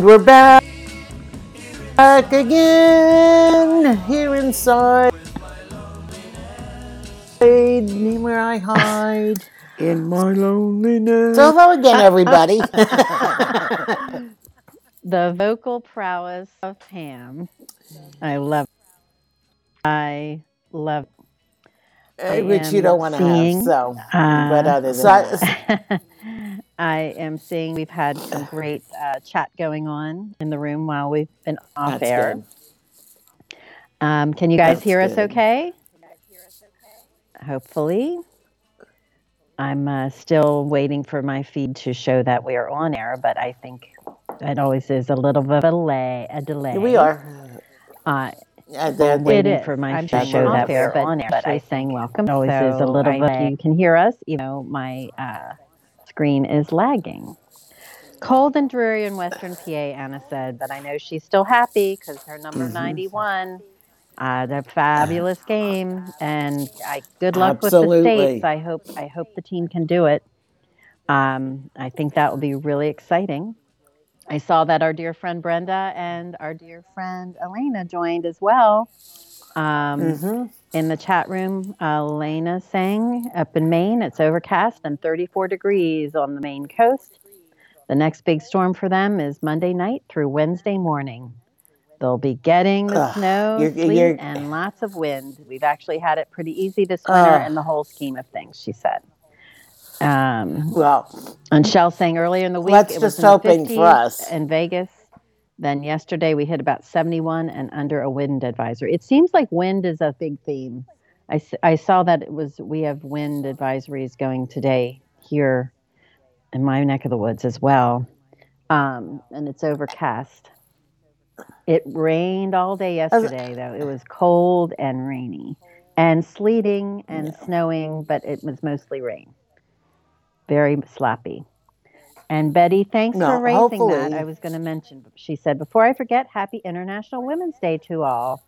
And we're back, back again here inside. Where I hide in my loneliness. So hello again, everybody. the vocal prowess of Pam. I love. I love. I Which you don't want to have. So, uh, but other than that. I am seeing we've had some great uh, chat going on in the room while we've been off That's air. Um, can you guys That's hear us okay? Hopefully. I'm uh, still waiting for my feed to show that we are on air, but I think it always is a little bit of a delay. A delay. We are. Uh, Uh, waiting is. for my I'm feed to show that air, we're but on air. but I saying welcome. It Always is a little I bit. You can hear us. You know, my uh, screen is lagging. Cold and dreary in Western PA, Anna said, but I know she's still happy because her number Mhm. 91. Uh, the fabulous game, and I, good luck with the Absolutely. states. I hope I hope the team can do it. Um, I think that will be really exciting. I saw that our dear friend Brenda and our dear friend Elena joined as well. Um, Mhm. In the chat room, Elena saying up in Maine, it's overcast and 34 degrees on the Maine coast. The next big storm for them is Monday night through Wednesday morning. They'll be getting the Ugh, snow, you're- sleet, you're- and lots of wind. We've actually had it pretty easy this winter Ugh. in the whole scheme of things, she said. Um, Well, and Shell saying earlier in the week, Let's it was just the hoping for us. in Vegas. Then yesterday we hit about 71 and under a wind advisory. It seems like wind is a big theme. I, I saw that it was we have wind advisories going today here in my neck of the woods as well, um, and it's overcast. It rained all day yesterday though. It was cold and rainy, and sleeting and snowing, but it was mostly rain. Very slappy. And Betty, thanks No, for raising that. I was going to mention. She said, before I forget, Happy International Women's Day to all.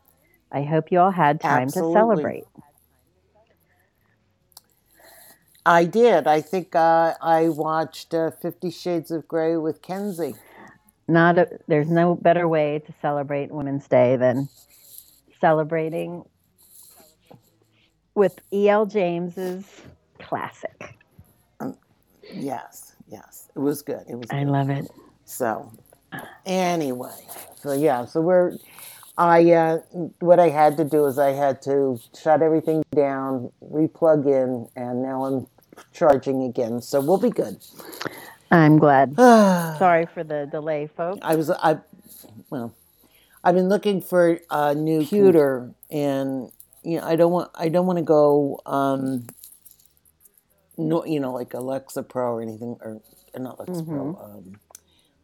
I hope you all had time Absolutely. to celebrate. I did. I think uh, I watched uh, Fifty Shades of Grey with Kenzie. Not a, there's no better way to celebrate Women's Day than celebrating with E.L. James's classic. Yes, yes, it was good. It was. I good. love it. So, anyway, so yeah, so we're. I uh, what I had to do is I had to shut everything down, replug in, and now I'm charging again. So we'll be good. I'm glad. Sorry for the delay, folks. I was I, well, I've been looking for a new computer, and you know I don't want I don't want to go, um, no, you know, like Alexa Pro or anything, or not Alexa Pro, um,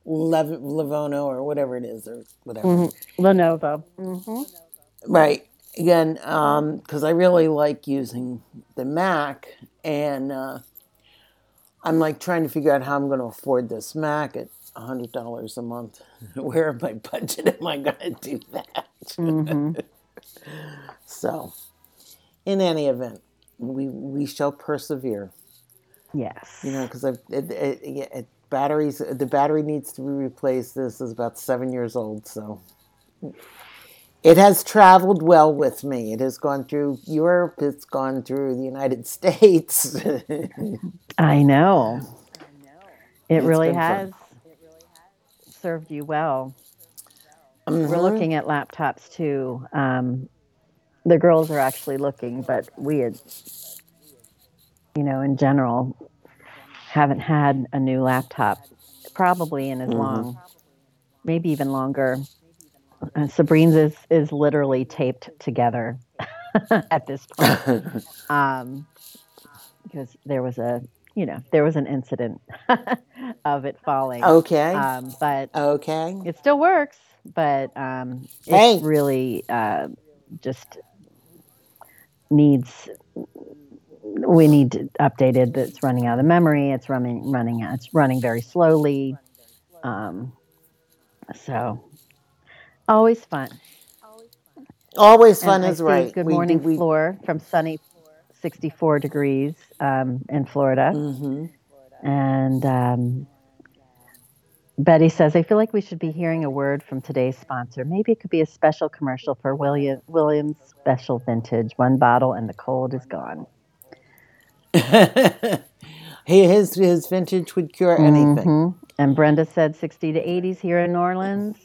Lev- Livono or whatever it is, or whatever. Mhm. Lenovo. hmm Right. Again, because I really like using the Mac, and uh, I'm like trying to figure out how I'm going to afford this Mac at hundred dollars a month. Where in my budget am I going to do that? Mm-hmm. So, in any event, we we shall persevere. Yes. You know, because it, it, it, it, batteries the battery needs to be replaced. This is about seven years old, so it has traveled well with me. It has gone through Europe. It's gone through the United States. I know. It really has served you well. We're Mhm. looking at laptops too. Um, the girls are actually looking, but we had, you know, in general, haven't had a new laptop probably in as Mhm. long, maybe even longer. Uh, Sabrine's is, is literally taped together at this point um, because there was a, you know, there was an incident of it falling. okay. Um, but okay. it still works, but um, it Hey. really uh, just needs. We need to update it. It's running out of memory. It's running, running out. It's running very slowly. Um, so, always fun. Always fun And is right. Good We morning, we- Floor from sunny 64 degrees um, in Florida. Mhm. And um, Betty says, I feel like we should be hearing a word from today's sponsor. Maybe it could be a special commercial for William, Williams Special Vintage. One bottle and the cold is gone. His, his vintage would cure anything. Mm-hmm. And Brenda said 60 to 80s here in New Orleans.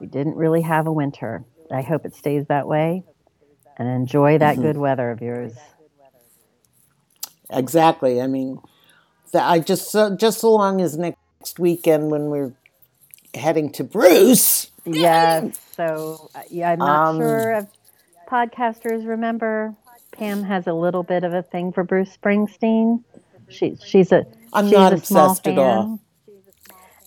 We didn't really have a winter. I hope it stays that way. And enjoy that mm-hmm. good weather of yours. Exactly. I mean, I just so, just so long as next weekend when we're heading to Bruce. Yes. So uh, yeah, I'm not um, sure if podcasters remember. Pam has a little bit of a thing for Bruce Springsteen. She she's a I'm she's not a obsessed fan, at all.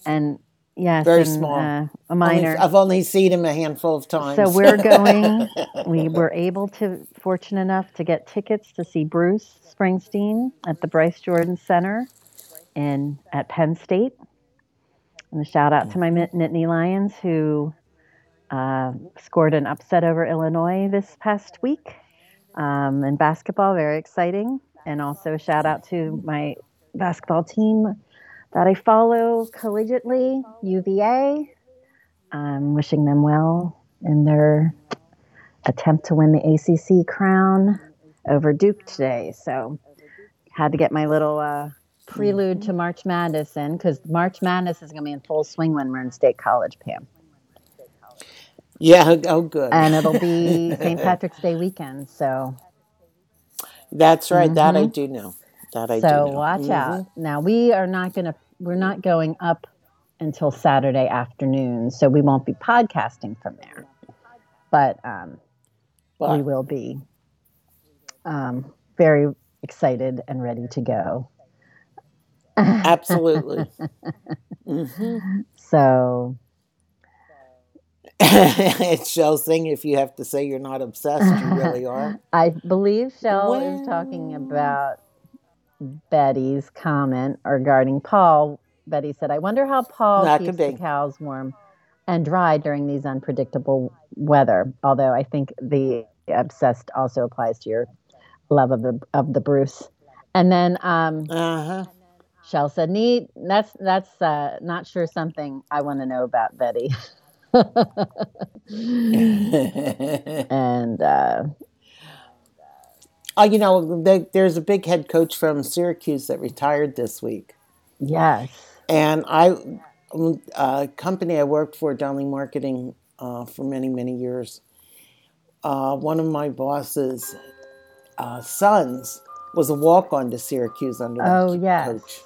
And yes, very and, small. Uh, a minor. Only, I've only seen him a handful of times. So we're going. we were able to, fortunate enough, to get tickets to see Bruce Springsteen at the Bryce Jordan Center in at Penn State. And a shout out to my Nittany Lions who uh, scored an upset over Illinois this past week um, in basketball. Very exciting. And also a shout out to my basketball team that I follow collegiately, UVA. I'm wishing them well in their attempt to win the ACC crown over Duke today. So had to get my little uh, prelude to March Madness in because March Madness is going to be in full swing when we're in State College, Pam. Yeah, oh, good. And it'll be St. Patrick's Day weekend. So that's right. Mm-hmm. That I mm-hmm. do know. That I so do know. watch mm-hmm. out. Now we are not going to. We're not going up until Saturday afternoon, so we won't be podcasting from there. But, um, but. we will be um, very excited and ready to go. Absolutely. mm-hmm. So it's Shell's thing. If you have to say you're not obsessed, you really are. I believe Shell well... is talking about Betty's comment regarding Paul. Betty said, "I wonder how Paul that keeps the cows warm and dry during these unpredictable weather." Although I think the obsessed also applies to your love of the of the Bruce. And then um, uh-huh. Shell said, "Neat. That's that's uh, not sure something I want to know about Betty." and uh, uh, you know, the, there's a big head coach from Syracuse that retired this week. Yes. And I, um, company I worked for, Dowling Marketing, uh, for many many years. Uh, one of my boss's uh, sons was a walk on to Syracuse under oh, the yes. coach.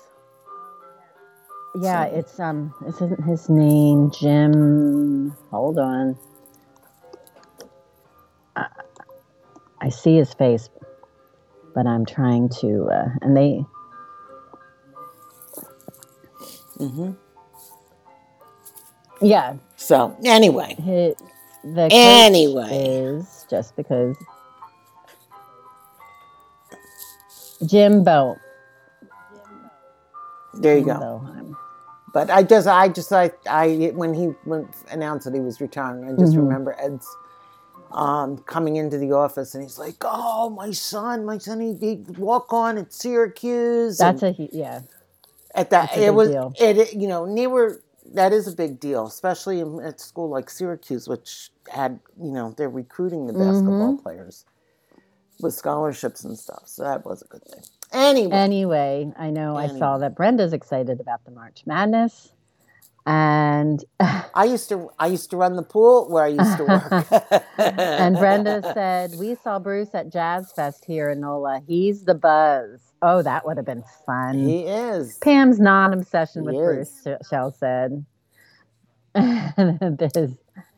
Yeah, so. it's um, isn't his name Jim? Hold on. I, I see his face, but I'm trying to, uh, and they. Mm-hmm. Yeah. So anyway, his, the anyway is just because Jim Jimbo. There you go. But I just, I just, I, I when he when announced that he was retiring, I just mm-hmm. remember Ed's um, coming into the office and he's like, "Oh, my son, my son, he, he walk on at Syracuse." That's and a yeah. At that, it was deal. it, you know, newer. That is a big deal, especially in, at school like Syracuse, which had you know they're recruiting the basketball mm-hmm. players with scholarships and stuff. So that was a good thing. Anyway. Anyway, I know anyway. I saw that Brenda's excited about the March Madness. And I used to I used to run the pool where I used to work. and Brenda said, We saw Bruce at Jazz Fest here in NOLA. He's the buzz. Oh, that would have been fun. He is. Pam's non obsession with Bruce, Shell said.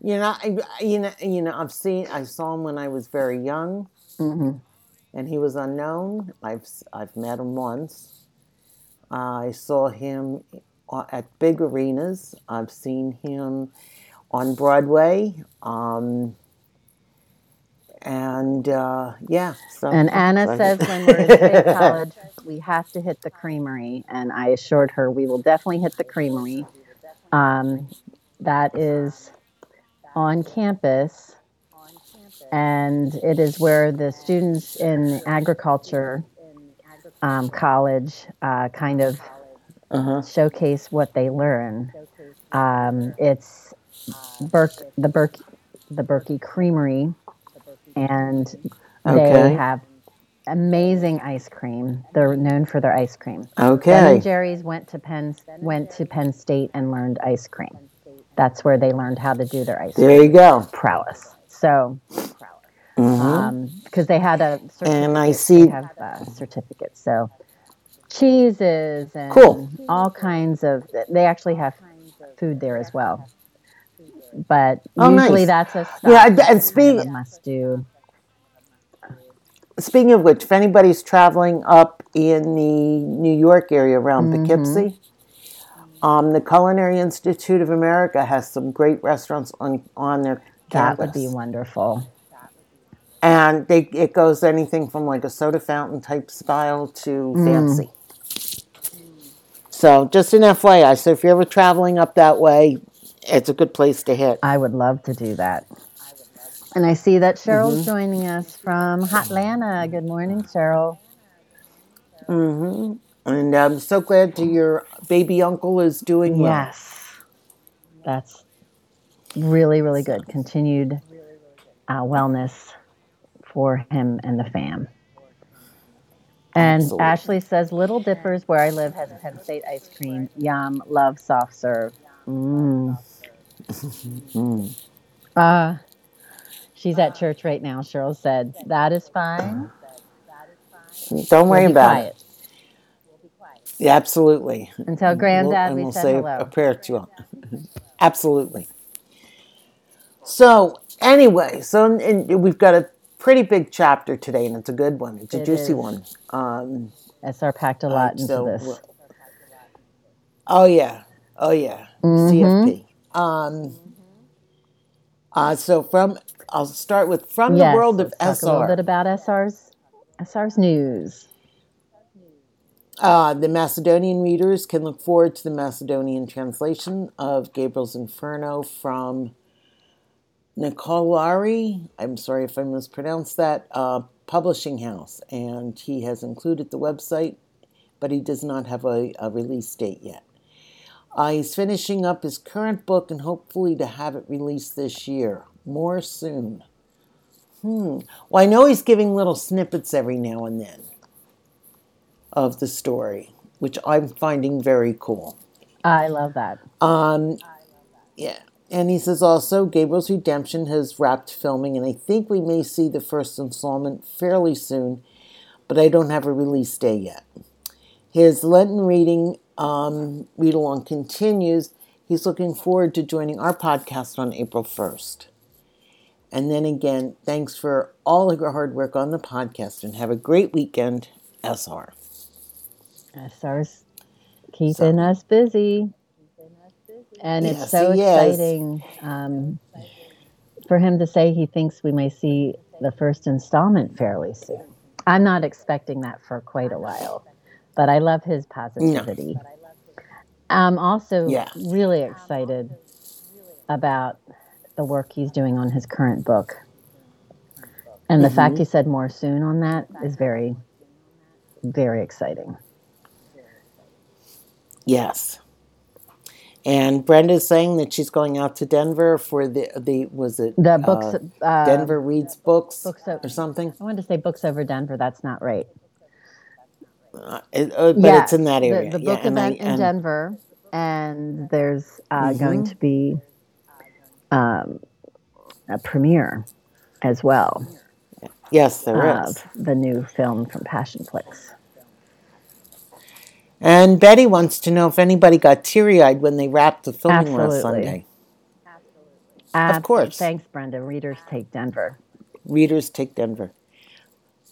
You know, I, you know, you know. I've seen. I saw him when I was very young, mm-hmm and he was unknown. I've I've met him once. I saw him at big arenas. I've seen him on Broadway. Um, and uh, yeah. So, and Anna so. says when we're in state college, we have to hit the creamery. And I assured her we will definitely hit the creamery. Um, that is on campus and it is where the students in agriculture um, college uh, kind of uh-huh. showcase what they learn. Um, it's Burke, the Burke, the Berkey Creamery, and they Okay. have amazing ice cream. They're known for their ice cream. Ben Okay. and Jerry's went to Penn went to Penn State and learned ice cream. That's where they learned how to do their ice cream There you go. prowess. So, because they had a certificate, Mm-hmm. And I see- have uh, certificates. So, cheeses and Cool. all kinds of. They actually have food there as well. But Oh, usually nice. that's a. Yeah, and- and kind of must do. Speaking of which, if anybody's traveling up in the New York area around Mm-hmm. Poughkeepsie, um, the Culinary Institute of America has some great restaurants on on their That would be wonderful. and they it goes anything from like a soda fountain type style to Mm. fancy. So just an FYI. So if you're ever traveling up that way, it's a good place to hit. I would love to do that. And I see that Cheryl's Mm-hmm. joining us from Hotlanta. Good morning, Cheryl. Mm-hmm. And I'm so glad to your baby uncle is doing well. Yes. That's really, really good. Continued uh, wellness for him and the fam. And Absolutely. Ashley says, Little Dippers, where I live, has Penn State ice cream. Yum. Love soft serve. Mm. Uh, she's at church right now. Cheryl said, That is fine. Don't worry We'll be about quiet. it. Yeah, absolutely. And tell We'll- Granddad and we we'll said say hello. a prayer to him. absolutely. So anyway, so we've got a pretty big chapter today, and it's a good one. It's a It juicy is. one. Um, SR packed a lot into so this. Oh yeah, oh yeah, CFP. Um, uh, so from I'll start with from Yes, the world of talk a little bit SR. about SR's SR's news. Uh, the Macedonian readers can look forward to the Macedonian translation of Gabriel's Inferno from Nicolari. I'm sorry if I mispronounced that. Uh, publishing house, and he has included the website, but he does not have a, a release date yet. Uh, he's finishing up his current book and hopefully to have it released this year. More soon. Hmm. Well, I know he's giving little snippets every now and then of the story, which I'm finding very cool. I love that. Um, yeah. And he says also Gabriel's Redemption has wrapped filming, and I think we may see the first installment fairly soon, but I don't have a release day yet. His Lenten reading um, read along continues. He's looking forward to joining our podcast on April 1st. And then again, thanks for all of your hard work on the podcast and have a great weekend, SR. SR's keeping us busy. And it's Yes, so exciting um, for him to say he thinks we may see the first installment fairly soon. I'm not expecting that for quite a while, but I love his positivity. I'm also Yeah. really excited about the work he's doing on his current book. And the Mm-hmm. fact he said more soon on that is very, very exciting. Yes. And Brenda's saying that she's going out to Denver for the the was it The books, uh, uh, Denver reads books, books of- or something. I wanted to say books over Denver. That's not right. Uh, it- uh, but it's in that the- area. The, yeah, book I- event in and- Denver, and there's uh, Mm-hmm. going to be um, a premiere as well Yes, there is. of the new film from Passion Passionflix. And Betty wants to know if anybody got teary eyed when they wrapped the filming last Sunday. Absolutely. Of course. Thanks, Brenda. Readers take Denver. Readers take Denver.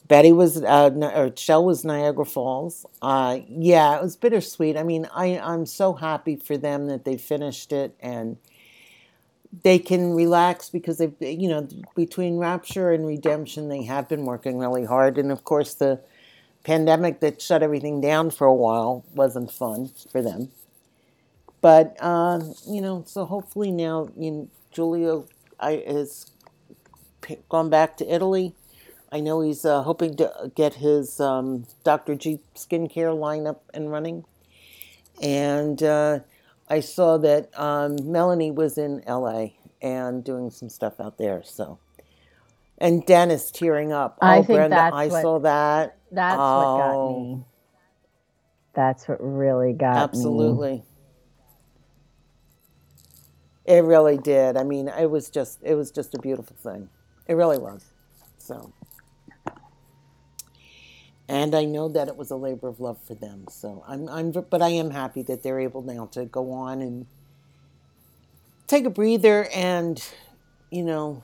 Betty was, uh, or Shell was Niagara Falls. Uh, yeah, it was bittersweet. I mean, I, I'm so happy for them that they finished it and they can relax because they've, you know, between Rapture and Redemption, they have been working really hard. And of course, the pandemic that shut everything down for a while wasn't fun for them. But, uh, you know, so hopefully now, you know, Giulio I, has p- gone back to Italy. I know he's uh, hoping to get his um, Dr. G skincare line up and running. And uh, I saw that um, Melanie was in L.A. and doing some stuff out there. So, and Dennis tearing up. I oh, think Brenda, that's I what- saw that. That's what got Oh. me. That's what really got me. Absolutely. It really did. I mean, it was just it was just a beautiful thing. It really was. So and I know that it was a labor of love for them. So I'm I'm but I am happy that they're able now to go on and take a breather and you know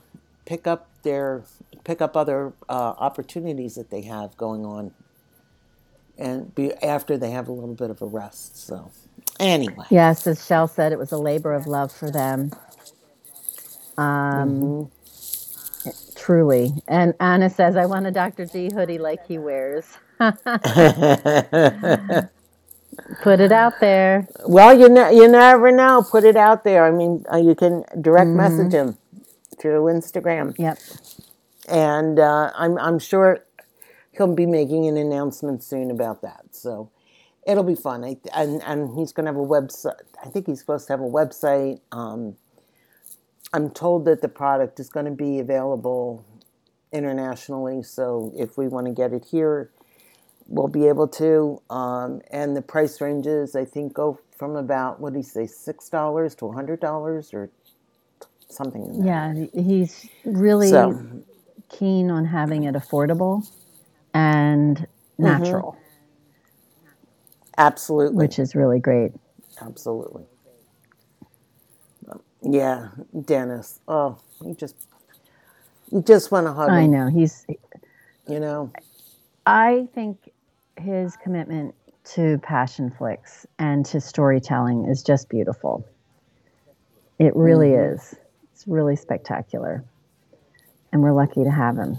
pick up their pick up other uh, opportunities that they have going on and be after they have a little bit of a rest. So anyway. Yes, as Shell said, it was a labor of love for them. Um, Mhm. Truly. And Anna says, I want a Dr. G hoodie like he wears. Put it out there. well, you ne- you never know. Put it out there. I mean, uh, you can direct message him through Instagram, Yep. and uh, I'm I'm sure he'll be making an announcement soon about that. So it'll be fun. I, and and he's going to have a website. I think he's supposed to have a website. Um, I'm told that the product is going to be available internationally. So if we want to get it here, we'll be able to. Um, and the price ranges, I think, go from about what do you say, six dollars to a hundred dollars or something. Yeah, he's really So keen on having it affordable and natural, absolutely, which is really great. absolutely. Yeah, Dennis. Oh, you just you just want to hug I know. He's, You know. I think his commitment to Passionflix and to storytelling is just beautiful. It really Mhm. is. It's really spectacular. And we're lucky to have him.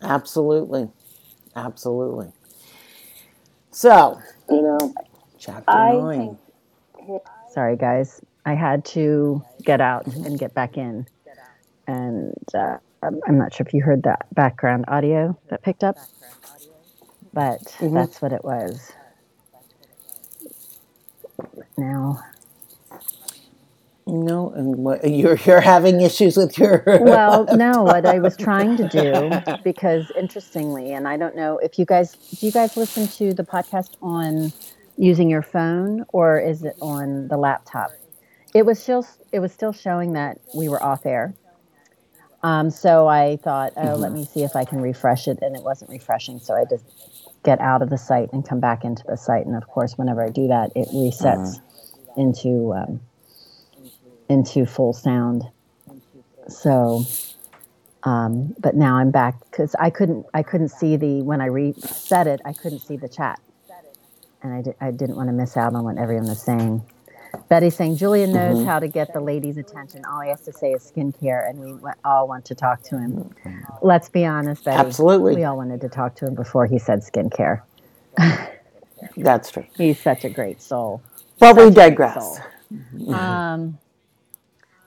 Absolutely. Absolutely. So, you know, chapter I nine. Sorry, guys. I had to get out and get back in. And uh, I'm I'm not sure if you heard that background audio that picked up, but Mhm. that's what it was. Now, No, and what you're you're having issues with your well, no, what I was trying to do, because interestingly, and I don't know if you guys, do you guys listen to the podcast on using your phone or is it on the laptop? It was still, it was still showing that we were off air. Um, so I thought, oh, let me see if I can refresh it, and it wasn't refreshing. So I just get out of the site and come back into the site. And of course, whenever I do that, it resets into um, into full sound. So, um, but now I'm back because I couldn't I couldn't see the when I reset it I couldn't see the chat, and I, di- I didn't want to miss out on what everyone was saying. Betty's saying Julian knows how to get the ladies' attention. All he has to say is skincare, and we wa- all want to talk to him. Let's be honest, Betty. Absolutely. we all wanted to talk to him before he said skincare. That's true. He's such a great soul. But we Such a great digress. soul. Um,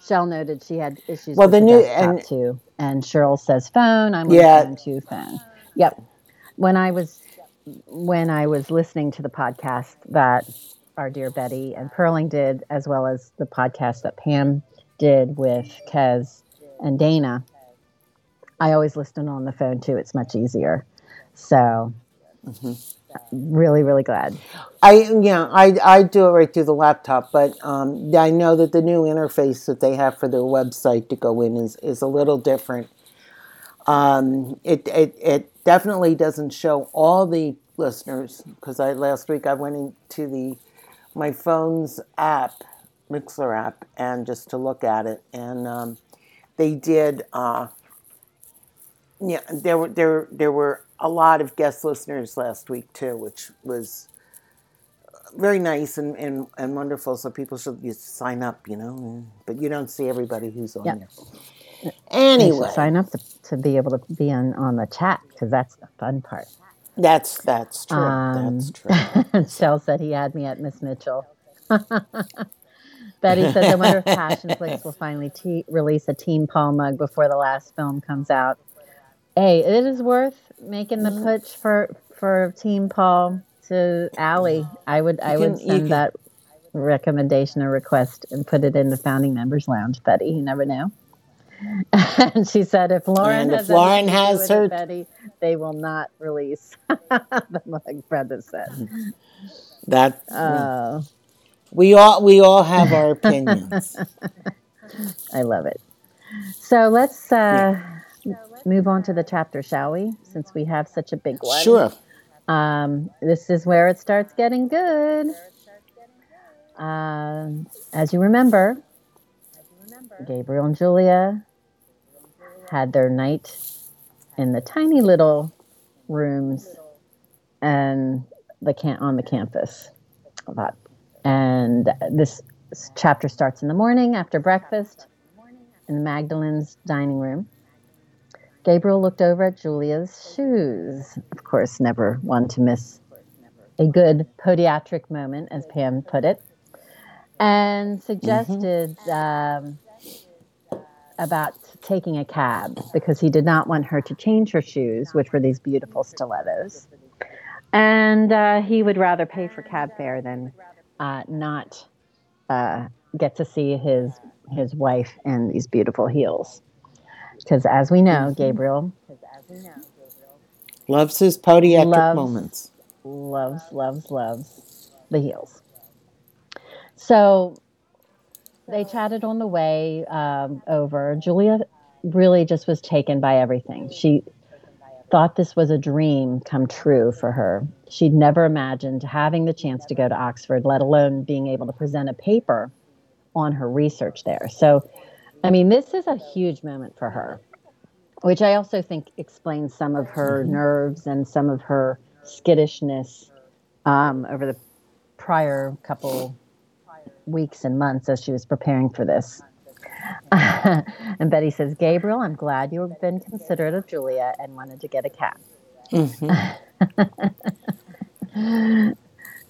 Shell noted she had issues Well, with the new- and- too. And Cheryl says phone. I'm Yeah. on to phone. Yep. When I was when I was listening to the podcast that our dear Betty and Perling did, as well as the podcast that Pam did with Kez and Dana, I always listen on the phone too. It's much easier. So, mm-hmm. Really, really glad. I yeah, I I do it right through the laptop, but um, I know that the new interface that they have for their website to go in is is a little different. Um, it it it definitely doesn't show all the listeners because I last week I went into the my phone's app, Mixlr app, and just to look at it, and um, they did. Uh, yeah, there were there there were a lot of guest listeners last week too, which was very nice and, and, and wonderful. So people should just sign up, you know. But you don't see everybody who's on Yeah. there. Anyway, sign up to, to be able to be on, on the chat because that's the fun part. that's that's true. Um, that's true. And Shell said he had me at Miss Mitchell. Betty says, I wonder if Passionflix will finally te- release a Team Paul mug before the last film comes out. Hey, it is worth making the Mm-hmm. push for for Team Paul to Allie. I would I would can- you send that recommendation or request and put it in the founding members lounge, Betty. You never know. and she said, if Lauren And if has, Lauren to do has with it, her- Betty, they will not release them, like Brenda said. That Oh, we all we all have our opinions. I love it. So let's uh, move on to the chapter, shall we? Since we have such a big one. Sure. Um, this is where it starts getting good. Um, as you remember, Gabriel and Julia had their night in the tiny little rooms and the can- on the campus. A lot. And this chapter starts in the morning after breakfast in Magdalene's dining room. Gabriel looked over at Julia's shoes. Of course, never one to miss a good podiatric moment, as Pam put it, and suggested um, about taking a cab because he did not want her to change her shoes, which were these beautiful stilettos. And uh, he would rather pay for cab fare than uh, not uh, get to see his his wife in these beautiful heels. Because as we know, Gabriel Loves his podiatric Loves- moments. loves, loves, loves the heels. So they chatted on the way um, over. Julia really just was taken by everything. She thought this was a dream come true for her. She'd never imagined having the chance to go to Oxford, let alone being able to present a paper on her research there. So, I mean, this is a huge moment for her, which I also think explains some of her nerves and some of her skittishness um, over the prior couple weeks and months as she was preparing for this. and Betty says, Gabriel, I'm glad you've been considerate of Julia and wanted to get a cat.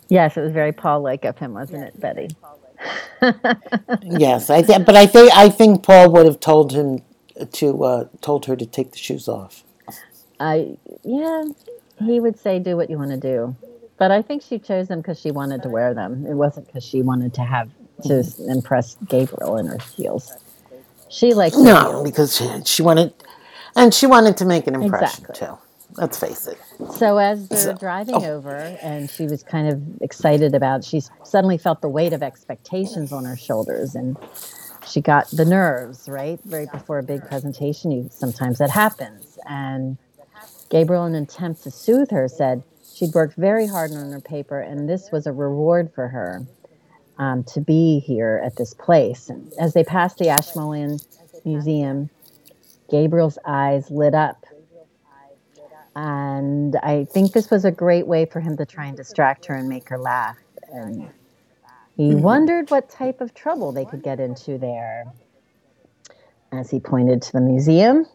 yes, it was very Paul like of him, wasn't it, Betty? Yes, I th- but I think I think Paul would have told him to uh, told her to take the shoes off. I yeah, he would say do what you want to do, but I think she chose them because she wanted to wear them. It wasn't because she wanted to have to impress Gabriel in her heels. She likes No, because she, she wanted, and she wanted to make an impression Exactly. too. Let's face it. So as they're So- driving oh. over, and she was kind of excited about, she suddenly felt the weight of expectations on her shoulders, and she got the nerves. Right, right before a big presentation, you sometimes that happens. And Gabriel, in an attempt to soothe her, said she'd worked very hard on her paper, and this was a reward for her um, to be here at this place. And as they passed the Ashmolean Museum, Gabriel's eyes lit up and I think this was a great way for him to try and distract her and make her laugh. And he wondered what type of trouble they could get into there. As he pointed to the museum,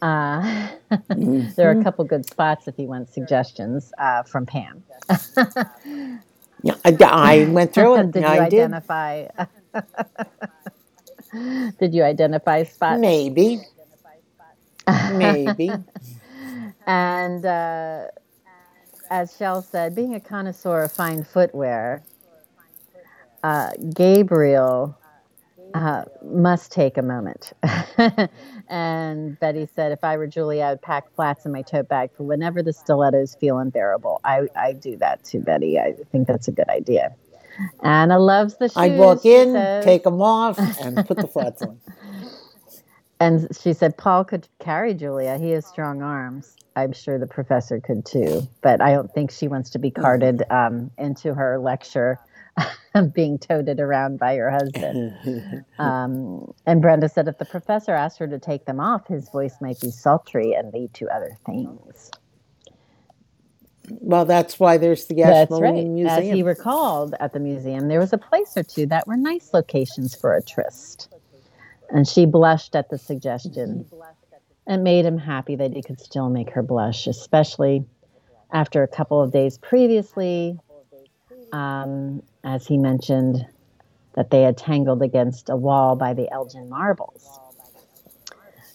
uh, there are a couple good spots if you want suggestions uh, from Pam. Yeah, I, I went through it. did you I did. identify? did you identify spots? Maybe. Maybe. And uh, as Shell said, being a connoisseur of fine footwear, uh, Gabriel uh, must take a moment. and Betty said, if I were Julie, I would pack flats in my tote bag for whenever the stilettos feel unbearable. I, I do that too, Betty. I think that's a good idea. Anna loves the shoes. I'd walk in, says. take them off, and put the flats on. And she said Paul could carry Julia. He has strong arms. I'm sure the professor could too, but I don't think she wants to be carted um, into her lecture, being toted around by her husband. Um, and Brenda said if the professor asked her to take them off, his voice might be sultry and lead to other things. Well, that's why there's the That's Ashmolean right. As he recalled at the museum, there was a place or two that were nice locations for a tryst. And she blushed at the suggestion. It made him happy that he could still make her blush, especially after a couple of days previously, um, as he mentioned that they had tangled against a wall by the Elgin marbles.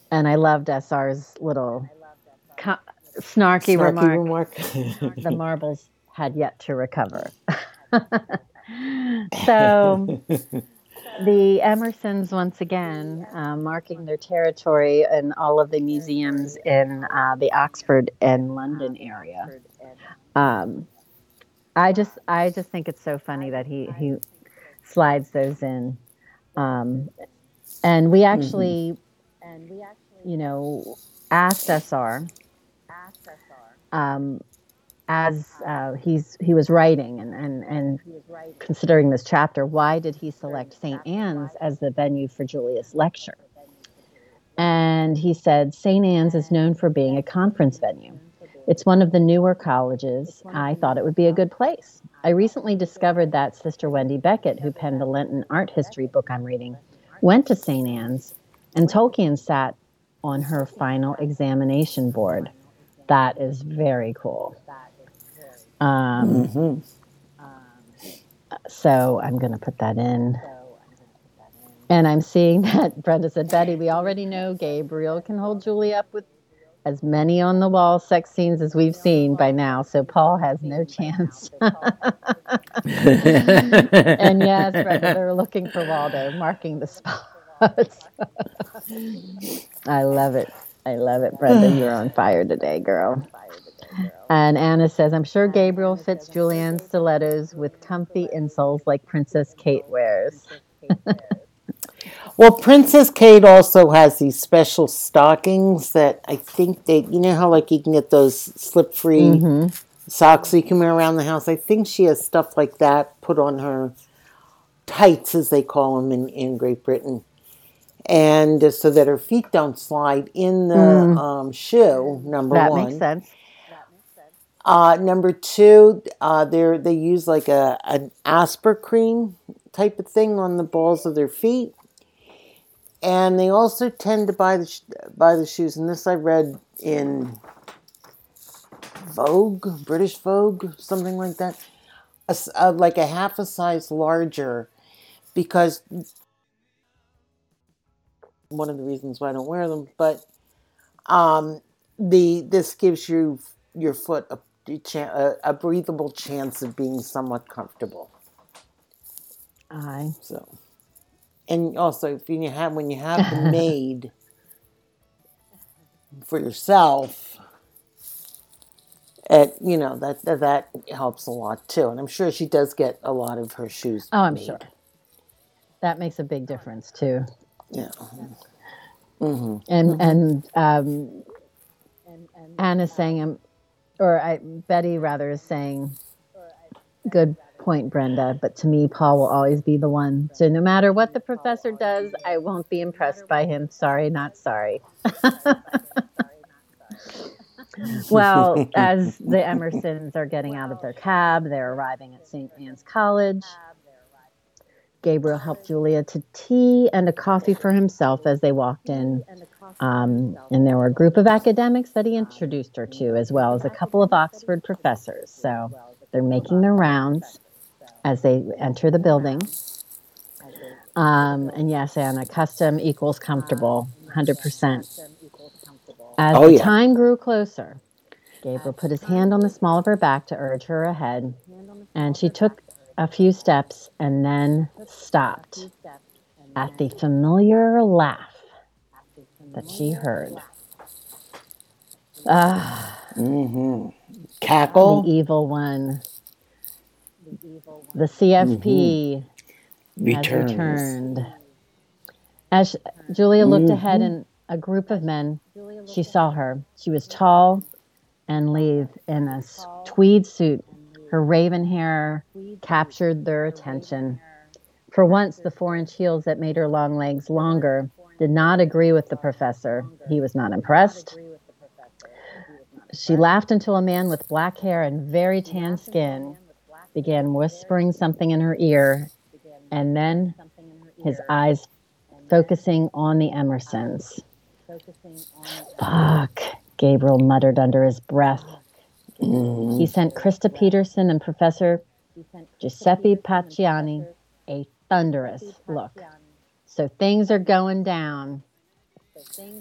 And I loved SR's little co- snarky, Snarky remark remark. the marbles had yet to recover. so the Emersons, once again, uh, marking their territory in all of the museums in uh, the Oxford and London area. Um, I just, I just think it's so funny that he he slides those in, um, and we actually, mm-hmm. you know, asked SR. Um, as uh, he's he was writing and, and, and considering this chapter, why did he select St. Anne's as the venue for Julia's lecture? And he said St. Anne's is known for being a conference venue. It's one of the newer colleges. I thought it would be a good place. I recently discovered that Sister Wendy Beckett, who penned the Lenten art history book I'm reading, went to St. Anne's, and Tolkien sat on her final examination board. That is very cool. Um, mm-hmm. So I'm going to put that in. And I'm seeing that Brenda said, Betty, we already know Gabriel can hold Julie up with as many on the wall sex scenes as we've seen by now, so Paul has no chance. and yes, Brenda, they're looking for Waldo, marking the spots. I love it. I love it, Brenda. You're on fire today, girl. And Anna says, I'm sure Gabriel fits Julianne's stilettos with comfy insoles like Princess Kate wears. well, Princess Kate also has these special stockings that I think they, you know how like you can get those slip free mm-hmm. socks so you can wear around the house? I think she has stuff like that put on her tights, as they call them in, in Great Britain. And so that her feet don't slide in the mm. um, shoe, number that one. That makes sense uh, number two, uh, they they use like a an Aspercreme type of thing on the balls of their feet, and they also tend to buy the buy the shoes. And this I read in Vogue, British Vogue, something like that, a, a, like a half a size larger, because one of the reasons why I don't wear them, but um, the this gives you your foot a a, a breathable chance of being somewhat comfortable. Aye. So, and also if you have when you have them made for yourself, it you know that, that that helps a lot too. And I'm sure she does get a lot of her shoes. Oh, I'm made. sure. That makes a big difference too. Yeah. Mm-hmm. And mm-hmm. and um, Anna's saying I'm or I, Betty rather is saying, good point, Brenda. But to me, Paul will always be the one. So no matter what the professor does, I won't be impressed by him. Sorry, not sorry. well, as the Emersons are getting out of their cab, they're arriving at St. Anne's College. Gabriel helped Julia to tea and a coffee for himself as they walked in. Um, and there were a group of academics that he introduced her to, as well as a couple of Oxford professors. So they're making their rounds as they enter the building. Um, and yes, Anna, custom equals comfortable, 100%. As oh, the yeah. time grew closer, Gabriel put his hand on the small of her back to urge her ahead, and she took a few steps and then stopped at the familiar laugh that she heard. Ah, mm-hmm. cackle. The evil one. The CFP mm-hmm. has returned. As Julia looked mm-hmm. ahead, and a group of men, she saw her. She was tall and lithe in a tweed suit her raven hair captured their attention. For once, the four inch heels that made her long legs longer did not agree with the professor. He was not impressed. She laughed until a man with black hair and very tan skin began whispering something in her ear, and then his eyes focusing on the Emersons. Fuck, Gabriel muttered under his breath. He sent Christa Peterson and Professor Giuseppe Pacciani a thunderous look. So things are going down.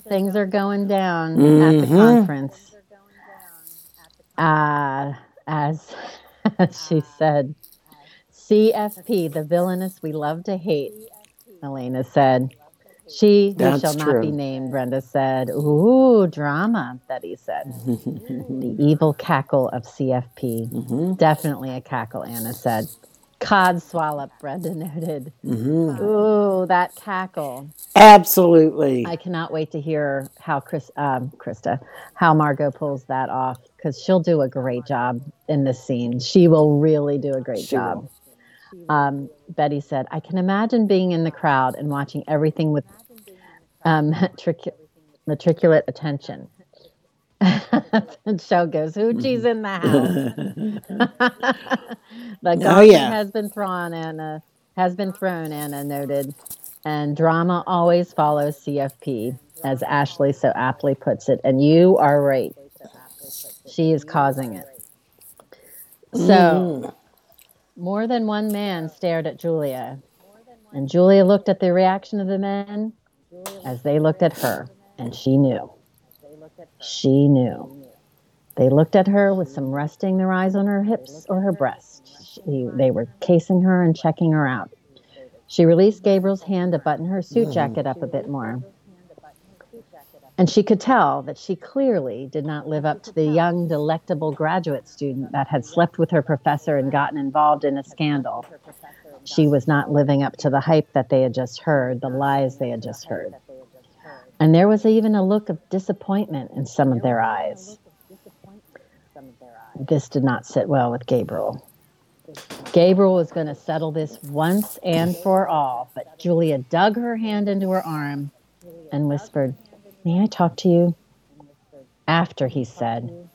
Things are going down mm-hmm. at the conference. Uh, as, as she said, CFP, the villainous we love to hate, Elena said. She who shall not be named, Brenda said. Ooh, drama, Betty said. the evil cackle of CFP. Mm-hmm. Definitely a cackle, Anna said. Cod swallop, Brenda noted. Mm-hmm. Ooh, that cackle. Absolutely. I cannot wait to hear how Chris, um, Christa, how Margot pulls that off because she'll do a great job in this scene. She will really do a great she job. Um, Betty said, I can imagine being in the crowd and watching everything with um, matric- matriculate attention. and show goes, Hoochie's in the house. the oh, yeah. has been thrown, Anna has been thrown, Anna noted. And drama always follows CFP, as Ashley so aptly puts it. And you are right. She is causing it. So, mm. more than one man stared at Julia. And Julia looked at the reaction of the men as they looked at her, and she knew. She knew. They looked at her with some resting their eyes on her hips or her breast. She, they were casing her and checking her out. She released Gabriel's hand to button her suit mm-hmm. jacket up a bit more. And she could tell that she clearly did not live up to the young, delectable graduate student that had slept with her professor and gotten involved in a scandal. She was not living up to the hype that they had just heard, the lies they had just heard. And there was even a look of disappointment in some of their eyes. This did not sit well with Gabriel. Gabriel was going to settle this once and for all, but Julia dug her hand into her arm and whispered, May I talk to you? After he said,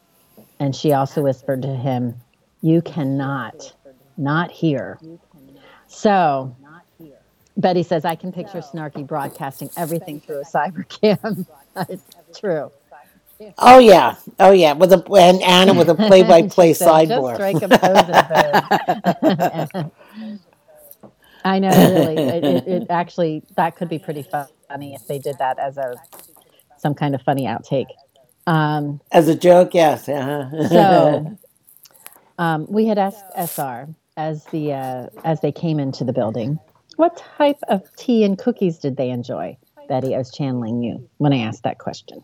and she also whispered to him, You cannot, not here. So Betty says, I can picture Snarky broadcasting everything through a cyber cam. it's true. Oh yeah, oh yeah, with a and Anna with a play-by-play sideboard. I know, really. It, it, it, actually that could be pretty funny if they did that as a some kind of funny outtake. Um, as a joke, yes. Uh-huh. so um, we had asked SR as the uh, as they came into the building, what type of tea and cookies did they enjoy? Betty, I was channeling you when I asked that question.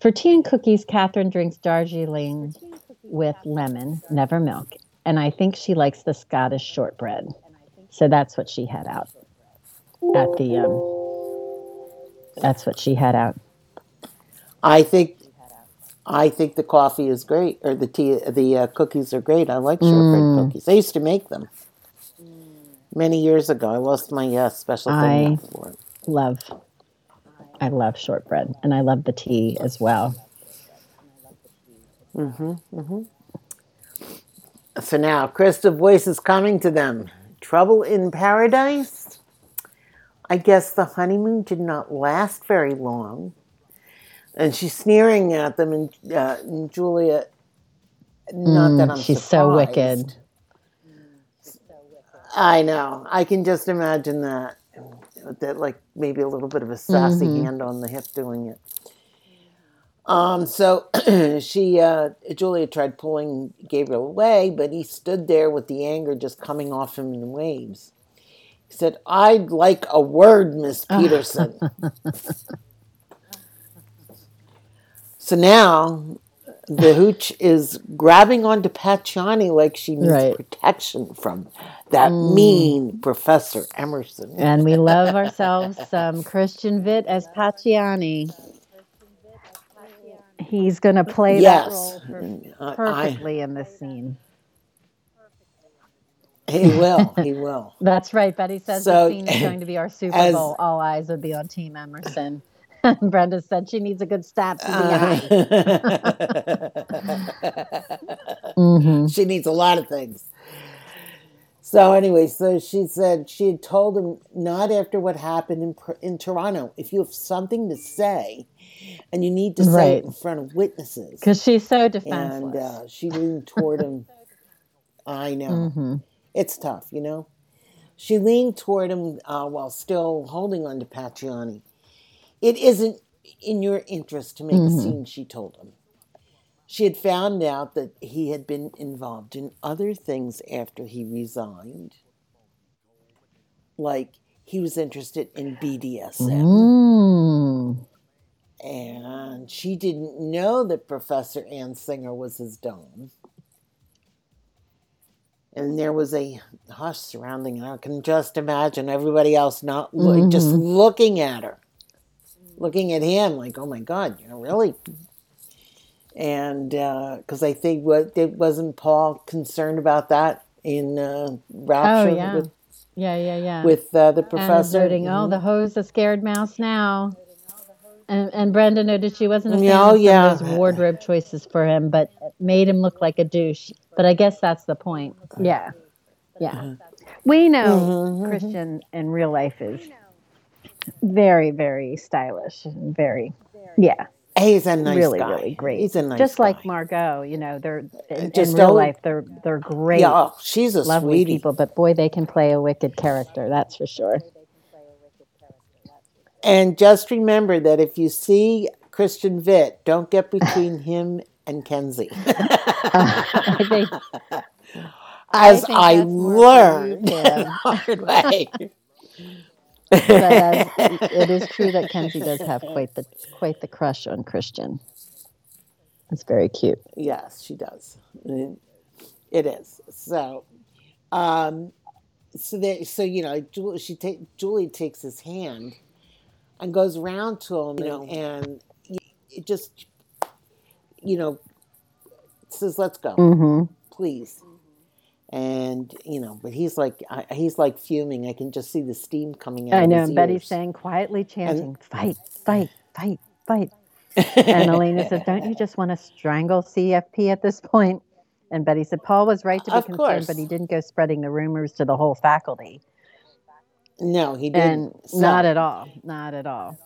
For tea and cookies, Catherine drinks Darjeeling with lemon, never milk, and I think she likes the Scottish shortbread. So that's what she had out at the. Um, that's what she had out. I think I think the coffee is great, or the tea, the uh, cookies are great. I like shortbread mm. cookies. I used to make them many years ago. I lost my uh, special thing I for it. Love, I love shortbread, and I love the tea as well. Mm-hmm. Mm-hmm. So now, Christa voice is coming to them. Trouble in paradise. I guess the honeymoon did not last very long and she's sneering at them, and, uh, and Julia. Not mm, that I'm she's surprised. so wicked. I know. I can just imagine that. That like maybe a little bit of a sassy mm-hmm. hand on the hip doing it. Um, so she, uh, Julia tried pulling Gabriel away, but he stood there with the anger just coming off him in waves. He said, I'd like a word, Miss Peterson. So now the hooch is grabbing onto Pacciani like she needs right. protection from that mm. mean Professor Emerson. And we love ourselves some Christian Vitt as Pacciani. He's going to play yes. that role perfectly I, in this scene. He will. He will. That's right. Betty says so, the scene is going to be our Super as, Bowl. All eyes would be on Team Emerson. Brenda said she needs a good stab to the eye. mm-hmm. She needs a lot of things. So anyway, so she said she had told him not after what happened in in Toronto. If you have something to say, and you need to say right. it in front of witnesses, because she's so defenseless, and uh, she leaned toward him. I know mm-hmm. it's tough, you know. She leaned toward him uh, while still holding on to Pacciani. It isn't in your interest to make mm-hmm. a scene, she told him. she had found out that he had been involved in other things after he resigned. Like he was interested in BDSM. Mm. And she didn't know that Professor Ann Singer was his dome. And there was a hush surrounding it. I can just imagine everybody else not Mm-hmm. just looking at her, looking at him like, "Oh my God, you know, really?" And because I think what it wasn't Paul concerned about that in uh, Rapture Oh, yeah. with Yeah, yeah, yeah. with uh, the Anna's professor. noting, oh, the hoe's a scared mouse now. And, and Brenda noted she wasn't a fan Yeah, oh, of some yeah. of those wardrobe choices for him, but made him look like a douche. But I guess that's the point. Yeah. Yeah. Uh-huh. We know Mhm, mhm. Christian in real life is very, very stylish and very, yeah, He's a nice really, guy. really great. He's a nice Just like. Margot, you know, they're uh, in, Just in real life, they're they're great, Yeah, oh, she's a lovely sweetie. people, but boy, they can play a wicked character. That's for sure. And just remember that if you see Christian Vitt, don't get between him and Kenzie. I think As think I, that's more for you, learned Kim. the hard way. But as, it is true that Kenzie does have quite the quite the crush on Christian. It's very cute. yes, she does. It is. So, um, so that so you know, Julie, she take Julie takes his hand and goes around to him, you know, and it just, you know, says, "Let's go." Mm-hmm. please. And you know, but he's like I, he's like fuming. I can just see the steam coming out. I of know. his And Betty's ears. saying quietly, chanting, "Fight, fight, fight, fight." And Elena says, "Don't you just want to strangle CFP at this point?" And Betty said, "Paul was right to be Of concerned, course. but he didn't go spreading the rumors to the whole faculty, no, he didn't. So- not at all, not at all."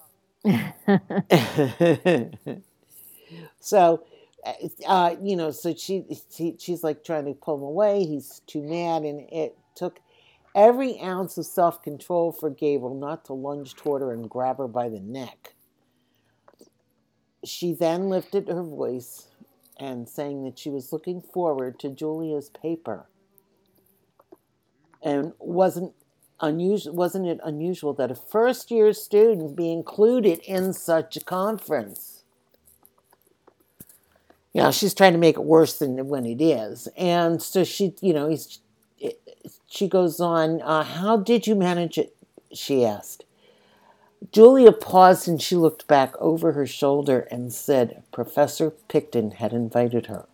so, uh, you know, so she, she she's like trying to pull him away. He's too mad, and it took every ounce of self control for Gabriel not to lunge toward her and grab her by the neck. She then lifted her voice and saying that she was looking forward to Julia's paper. And wasn't unusual wasn't it unusual that a first year student be included in such a conference? You know, she's trying to make it worse than when it is. And so she, you know, he's, she goes on, uh, How did you manage it? She asked. Julia paused and she looked back over her shoulder and said Professor Picton had invited her.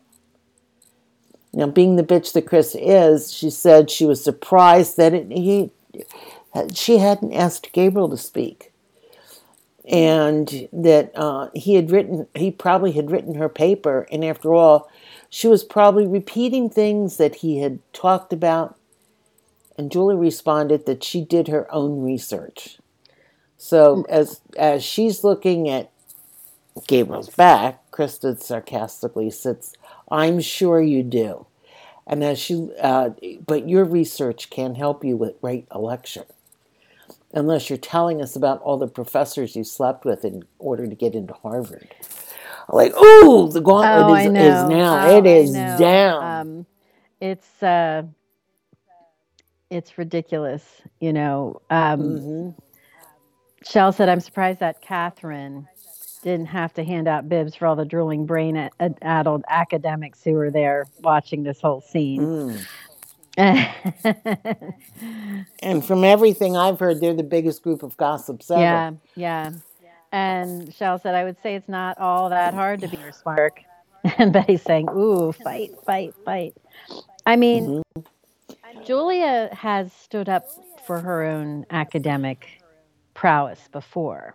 Now, being the bitch that Chris is, she said she was surprised that it, he, she hadn't asked Gabriel to speak, and that uh, he had written, he probably had written her paper, and after all, she was probably repeating things that he had talked about. And Julie responded that she did her own research. So as as she's looking at Gabriel's back, Christa sarcastically sits, I'm sure you do. And as she, uh, but your research can't help you with write a lecture unless you're telling us about all the professors you slept with in order to get into Harvard. Like, ooh, the gauntlet Oh, is, is now. Oh, it is down. Um, it's uh, it's ridiculous, you know. Um, Mhm. Shell said, "I'm surprised that Catherine didn't have to hand out bibs for all the drooling brain addled academics who were there watching this whole scene." Mm. And from everything I've heard, they're the biggest group of gossips ever. yeah, yeah. And Shell said, "I would say it's not all that hard to be smart." And Betty's saying, "Ooh, fight, fight, fight." I mean, Mhm. Julia has stood up for her own academic prowess before.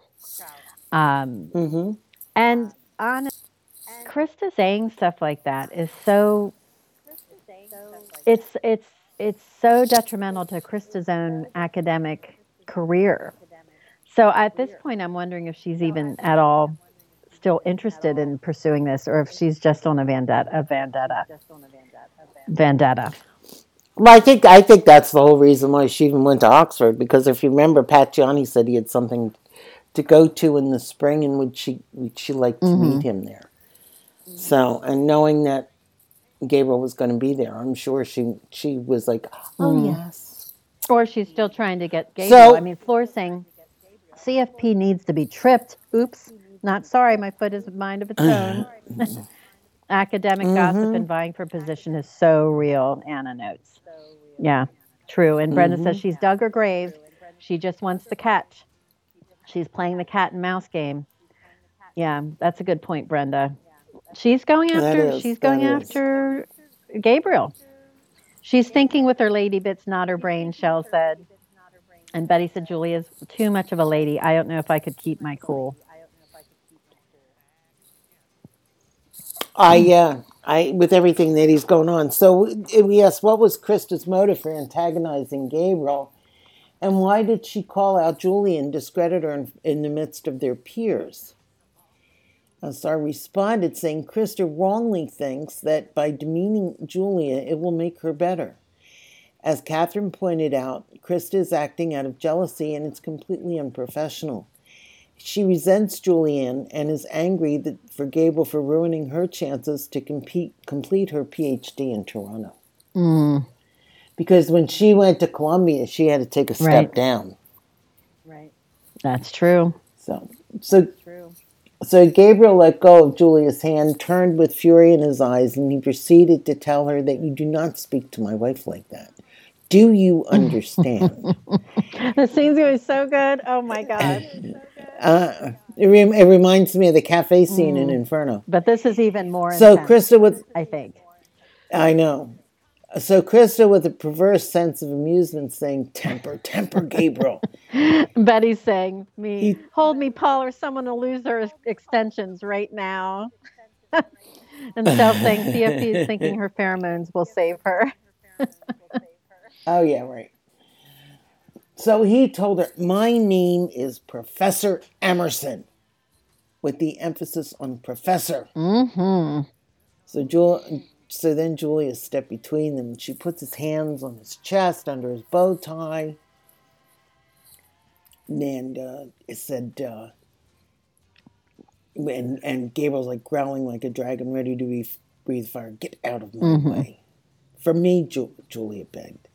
Um, Mhm. and on Christa saying stuff like that is so it's it's it's so detrimental to Christa's own academic career. So at this point I'm wondering if she's even at all still interested in pursuing this or if she's just on a vendetta a vendetta vendetta. Well, I think I think that's the whole reason why she even went to Oxford because if you remember, Pacciani said he had something to go to in the spring, and would she would she like to Mhm. meet him there? So, and knowing that Gabriel was going to be there, I'm sure she she was like, "Oh Mm. yes." Or she's still trying to get Gabriel. So- I mean, Floor's saying CFP needs to be tripped. Oops, not sorry. My foot is a mind of its own. Academic gossip and vying for position is so real. Anna notes. Yeah, true. And Brenda says she's dug her grave. She just wants the catch. She's playing the cat and mouse game. Yeah, that's a good point, Brenda. She's going after. is, she's going that is. after Gabriel. She's thinking with her lady bits, not her brain, Shell said. And Betty said, Julia's too much of a lady. I don't know if I could keep my cool. I yeah, I with everything that he's going on. So we asked, what was Christa's motive for antagonizing Gabriel, and why did she call out Julia and discredit her in, in the midst of their peers? SR responded, saying Christa wrongly thinks that by demeaning Julia, it will make her better. As Catherine pointed out, Christa is acting out of jealousy and it's completely unprofessional. She resents Julianne and is angry that, for Gable for ruining her chances to compete, complete her PhD in Toronto. Mm. Because when she went to Columbia, she had to take a step Right. down. Right. That's true. So, so, so Gabriel let go of Julia's hand, turned with fury in his eyes, and he proceeded to tell her that you do not speak to my wife like that. Do you understand? The scene's going so good. Oh my God. uh, it, rem- it reminds me of the cafe scene in Inferno. But this is even more So intense, Christa with I think. I know. So Christa with a perverse sense of amusement saying, Temper, temper, Gabriel. Betty's saying, "Me, He- hold me, Paul, or someone will lose their extensions right now." and Shell saying, "CFP is thinking her pheromones will save her." oh yeah, right. So he told her, My name is Professor Emerson, with the emphasis on professor. Mm-hmm. So Jul- so then Julia stepped between them and she puts his hands on his chest under his bow tie. And uh, it said, uh, and, and Gabriel's like growling like a dragon ready to be, breathe fire. Get out of my way. For me, Ju- Julia begged.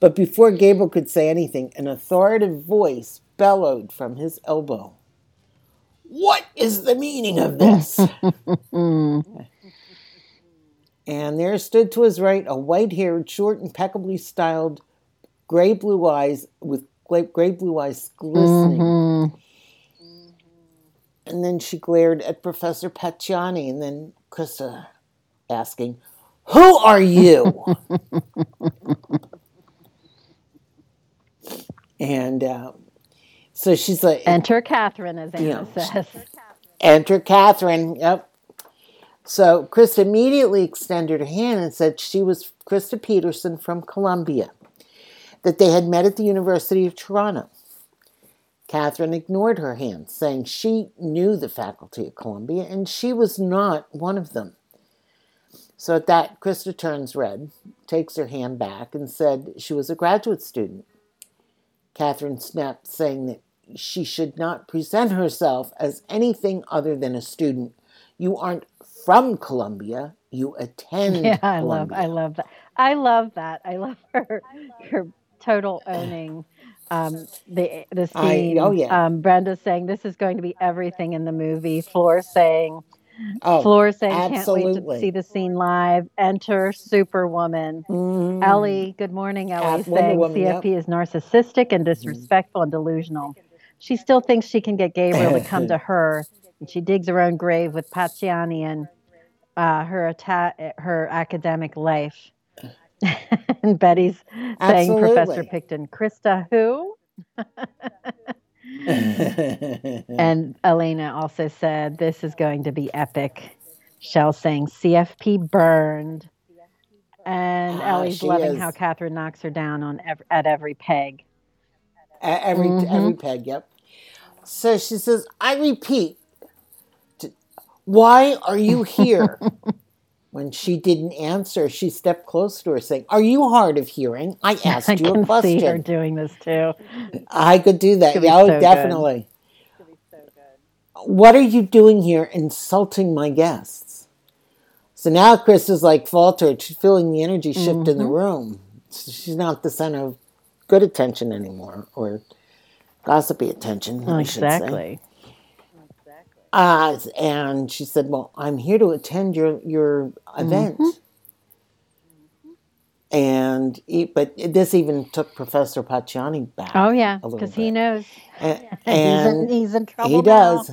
But before Gabriel could say anything, an authoritative voice bellowed from his elbow. What is the meaning of this? And there stood to his right a white haired, short, impeccably styled, gray blue eyes with gray, blue eyes glistening. Mm-hmm. And then she glared at Professor Pacciani and then Christa asking, Who are you? and uh, so she's like, Enter Catherine, as Anna says. Enter Catherine. Yep. So Christa immediately extended her hand and said she was Christa Peterson from Columbia, that they had met at the University of Toronto. Catherine ignored her hand, saying she knew the faculty at Columbia and she was not one of them. So at that, Christa turns red, takes her hand back, and said she was a graduate student. Catherine snapped, saying that she should not present herself as anything other than a student. You aren't from Columbia. You attend. Yeah, I love, I love that. I love that. I love her, her total owning um, the the I- scene. oh, yeah. Um, Brenda saying this is going to be everything in the movie. Floor saying, Oh, Floor saying, can't wait to see the scene live. Enter Superwoman. mhm. Ellie, good morning, Ellie, At saying Woman, CFP yep. Mm-hmm. is narcissistic and disrespectful and delusional. She still thinks she can get Gabriel to come to her, and she digs her own grave with Pacciani and uh, her atta- her academic life. and Betty's saying Professor Absolutely. Picton, Christa, who? And Elena also said, This is going to be epic. Shell saying, CFP burned. And Ah, Ellie's loving is. how Catherine knocks her down on ev- at every peg. At every Mhm. every peg, yep. So she says, "I repeat, why are you here?" when she didn't answer, she stepped close to her, saying, "Are you hard of hearing? I asked I you a question. can see her doing this too. I could do that. Yeah, oh, so definitely. What are you doing here, insulting my guests?" So now Chris is like faltered. She's feeling the energy shift Mm-hmm. in the room. She's not the center of good attention anymore, or gossipy attention. I should say. Exactly. Uh, and she said, "Well, I'm here to attend your your event." And e- but this even took Professor Pacciani back. Oh yeah, because he bit. knows A- he's and in, he's in trouble he now. does.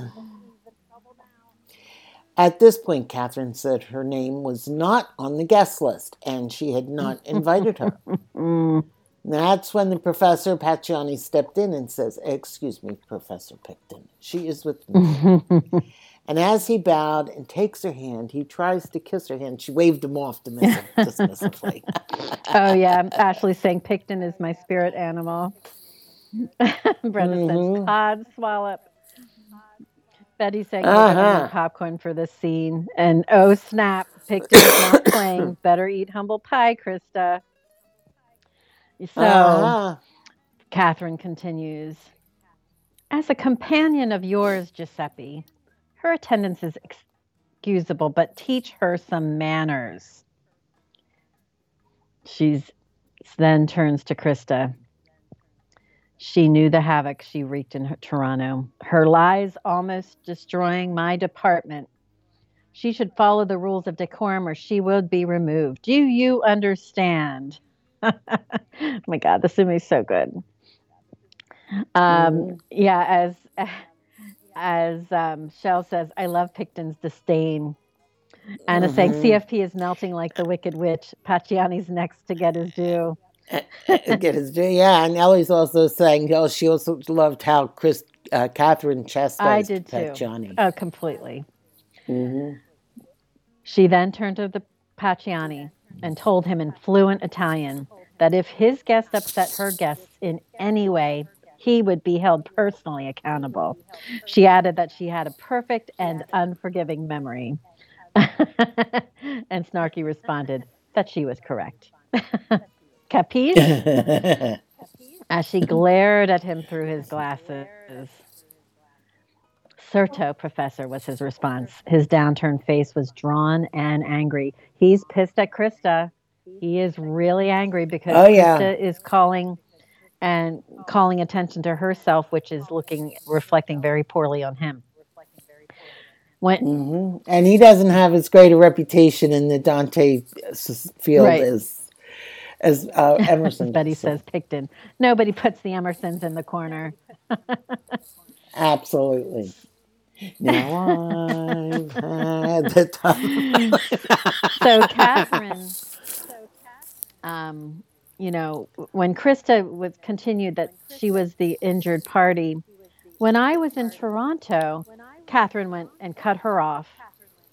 At this point, Catherine said her name was not on the guest list, and she had not invited her. That's when the professor Pacciani stepped in and says, "Excuse me, Professor Picton. She is with me." and as he bowed and takes her hand, he tries to kiss her hand. She waved him off dismissive, dismissively. oh yeah, Ashley saying Picton is my spirit animal. Brenda Mhm. says cod swallop. Betty saying uh Uh-huh. popcorn for this scene, and oh snap, Picton is not playing. Better eat humble pie, Christa. So Uh-huh. Catherine continues. As a companion of yours, Giuseppe, her attendance is excusable, but teach her some manners. She's then turns to Christa. She knew the havoc she wreaked in her, Toronto, her lies almost destroying my department. She should follow the rules of decorum or she will be removed. Do you understand? Oh my God, this movie's so good. Um, yeah, as as um, Shell says, I love Picton's disdain. Anna saying Mhm. CFP is melting like the Wicked Witch. Pacciani's next to get his due. Get his due, yeah, and Ellie's also saying, oh, she also loved how Chris, uh, Catherine chastised I did too. Pacciani. Oh, completely. hmm She then turned to the Pacciani and told him in fluent Italian that if his guest upset her guests in any way, he would be held personally accountable. She added that she had a perfect and unforgiving memory. and Snarky responded that she was correct. Capiche? As she glared at him through his glasses. Certo, Professor, was his response. His downturned face was drawn and angry. He's pissed at Christa. He is really angry because Oh, yeah. Christa is calling and calling attention to herself, which is looking reflecting very poorly on him. When hmm And he doesn't have as great a reputation in the Dante field Right. as as uh, Emerson. Betty so- says Picton, nobody puts the Emersons in the corner. Absolutely. Now I've had the time. so Catherine, um, you know, when Christa was continued that she was the injured party, when I was in Toronto, Catherine went and cut her off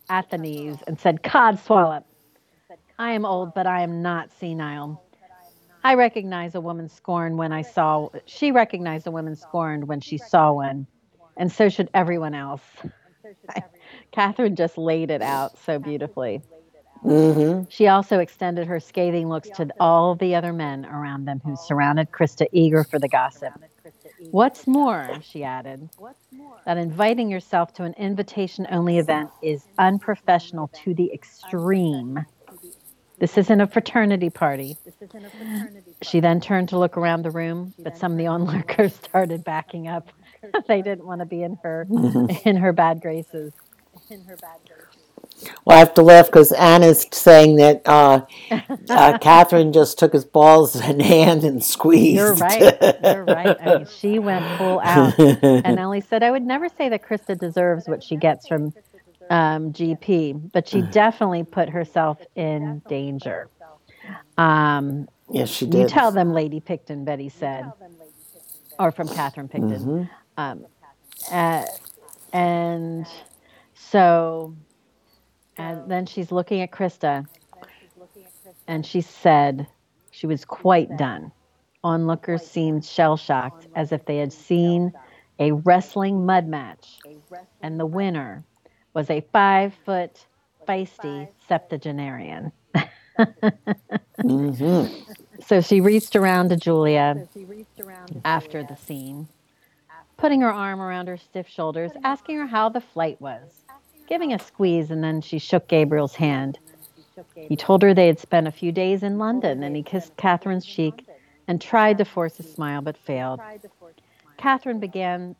at the knees and said, "Cod swallop. I am old, but I am not senile." I recognize a woman scorned when I saw. She recognized a woman scorned when she saw one, and so should everyone else. Catherine just laid it out so beautifully. hmm She also extended her scathing looks to all the other men around them who surrounded Christa, eager for the gossip. What's more, she added, that inviting yourself to an invitation only event is unprofessional to the extreme. This isn't a fraternity party. She then turned to look around the room, but some of the onlookers started backing up. they didn't want to be in her in her bad graces. In her bad graces. Well, I have to laugh because Anna's saying that uh, uh, Catherine just took his balls in hand and squeezed. You're right. You're right. I mean, she went full out. And Ellie said, I would never say that Christa deserves what she gets from um, GP, but she definitely put herself in danger. Um, yes, she did. you tell them, Lady Picton, Betty said, or from Catherine Picton. Mhm. Um, uh, and so, and then she's looking at Christa, and she said she was quite done. Onlookers seemed shell shocked, as if they had seen a wrestling mud match, and the winner was a five foot feisty septuagenarian. Mhm. So she reached around to Julia after the scene, putting her arm around her stiff shoulders, asking her how the flight was, giving a squeeze, and then she shook Gabriel's hand. He told her they had spent a few days in London, and he kissed Catherine's cheek and tried to force a smile but failed. Catherine began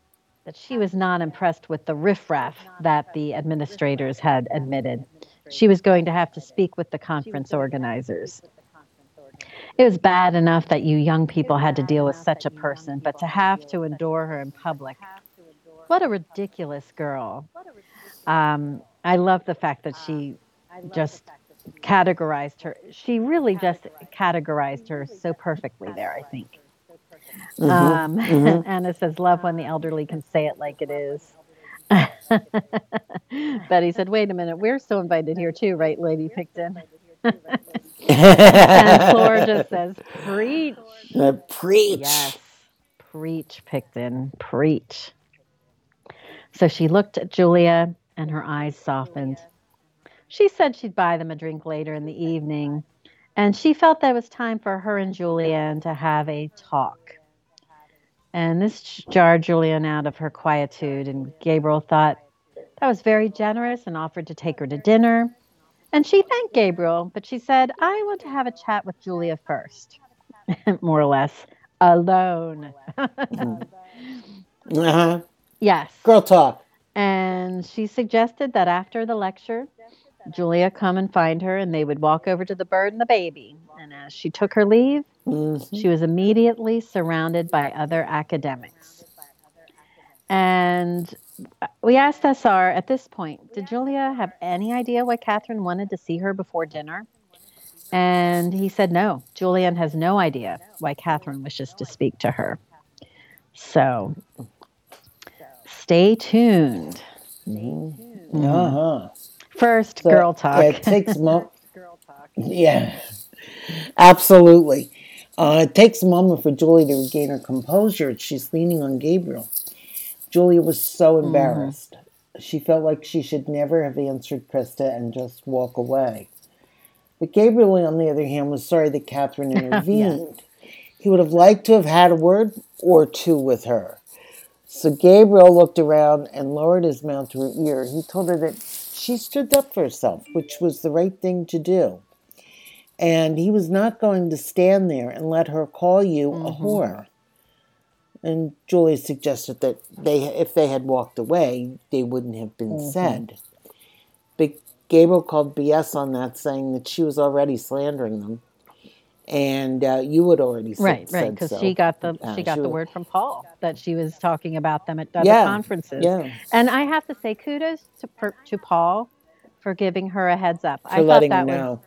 that she was not impressed with the riffraff that the administrators had admitted. She was going to have to speak with the conference organizers. It was bad enough that you young people had to deal with such a person, but to have to endure her in public. What a ridiculous girl. Um, I love the fact that she just categorized her. She really just categorized her so perfectly there, I think. Mm-hmm. Um, mm-hmm. Anna says, Love when the elderly can say it like it is. Betty said, Wait a minute, we're still invited here too, right, Lady Picton? and Flora just says, Preach. Uh, preach. Yes. Preach, Picton. Preach. So she looked at Julia and her eyes softened. She said she'd buy them a drink later in the evening, and she felt that it was time for her and Julian to have a talk. And this jarred Julian out of her quietude, and Gabriel thought that was very generous and offered to take her to dinner. And she thanked Gabriel, but she said, I want to have a chat with Julia first, more or less, alone. uh-huh. Yes. Girl talk. And she suggested that after the lecture, Julia come and find her, and they would walk over to the bird and the baby. And as she took her leave, mm-hmm. she was immediately surrounded by other academics. And we asked SR at this point, did Julia have any idea why Catherine wanted to see her before dinner? And he said, no, Julian has no idea why Catherine wishes to speak to her. So stay tuned. Mm-hmm. Uh huh. First, so girl talk. It takes a moment. Yeah, absolutely. Uh, it takes a moment for Julie to regain her composure. She's leaning on Gabriel. Julia was so mm-hmm. embarrassed. Mm-hmm. She felt like she should never have answered Christa and just walk away. But Gabriel, on the other hand, was sorry that Catherine intervened. He would have liked to have had a word or two with her. So Gabriel looked around and lowered his mouth to her ear. He told her that she stood up for herself, which was the right thing to do. And he was not going to stand there and let her call you mm-hmm. a whore. And Julia suggested that they, if they had walked away, they wouldn't have been mm-hmm. said. But Gabriel called BS on that, saying that she was already slandering them and uh, you had already said, right, right, because so. she got the uh, she got she the was, word from Paul that she was talking about them at other yeah, conferences. Yeah. And I have to say, kudos to to Paul for giving her a heads up. For I thought that was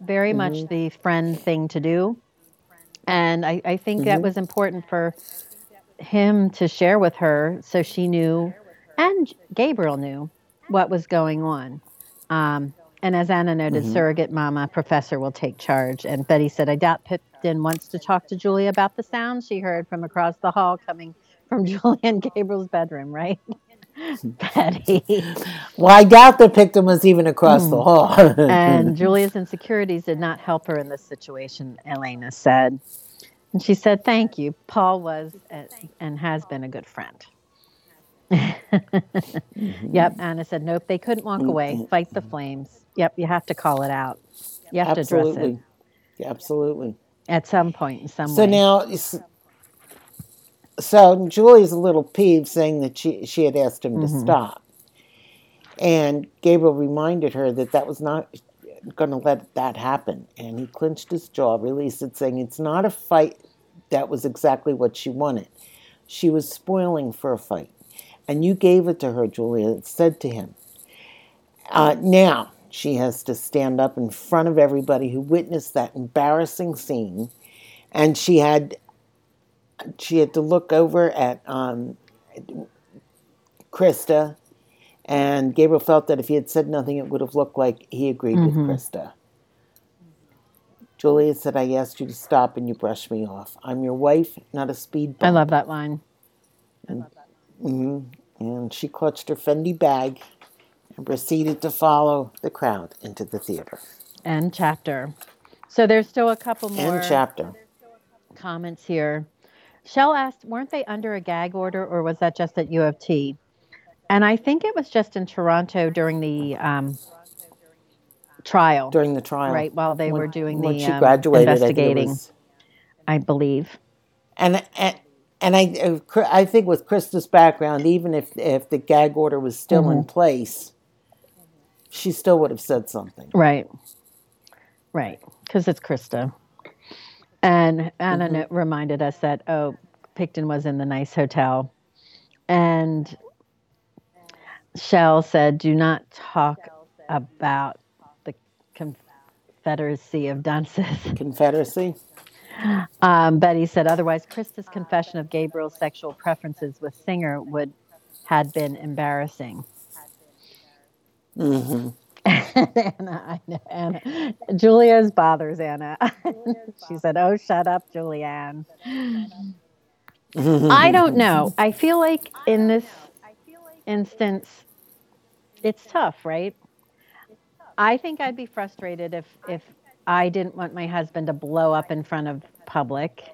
very mm-hmm. much the friend thing to do, and I, I think mm-hmm. that was important for him to share with her so she knew, and Gabriel knew what was going on. Um, and as Anna noted, mm-hmm. surrogate mama professor will take charge. And Betty said, I doubt Picton wants to talk to Julia about the sound she heard from across the hall coming from Julian and Gabriel's bedroom, right? Betty. Well, I doubt that Picton was even across mm. the hall. and Julia's insecurities did not help her in this situation, Elena said. And she said, Thank you. Paul was and has been a good friend. mm-hmm. Yep. Anna said, Nope, they couldn't walk away. Fight the flames. Yep, you have to call it out. You have Absolutely. to address it. Absolutely. At some point, in some way. so way. now, so Julie's a little peeved, saying that she she had asked him mm-hmm. to stop, and Gabriel reminded her that that was not going to let that happen, and he clenched his jaw, released it, saying, "It's not a fight. That was exactly what she wanted. She was spoiling for a fight, and you gave it to her." Julia said to him. Uh, now, she has to stand up in front of everybody who witnessed that embarrassing scene. And she had she had to look over at um, Christa, and Gabriel felt that if he had said nothing, it would have looked like he agreed mm-hmm. with Christa. Julia said, I asked you to stop and you brushed me off. I'm your wife, not a speed bump. I love that line. And, mm-hmm, and she clutched her Fendi bag and proceeded to follow the crowd into the theater. End chapter. So there's still a couple more End chapter. comments here. Shell asked, weren't they under a gag order or was that just at U of T? And I think it was just in Toronto during the um, trial during the trial, right while they when, were doing the she um, investigating. I, was, I believe. and and and I I think with Christa's background, even if if the gag order was still Mm-hmm. in place, she still would have said something. Right. Right. Because it's Christa. And Anna Mm-hmm. reminded us that, oh, Picton was in the nice hotel. And Shell said, do not talk about the Confederacy of Dunces. Confederacy. Um, Betty said, otherwise, Christa's confession of Gabriel's sexual preferences with Singer would had been embarrassing. hmm Anna, I know, Anna. Julia's bothers Anna. she said, "Oh, shut up, Julianne." I don't know. I feel like in this instance, it's tough, right? I think I'd be frustrated if if I didn't want my husband to blow up in front of public.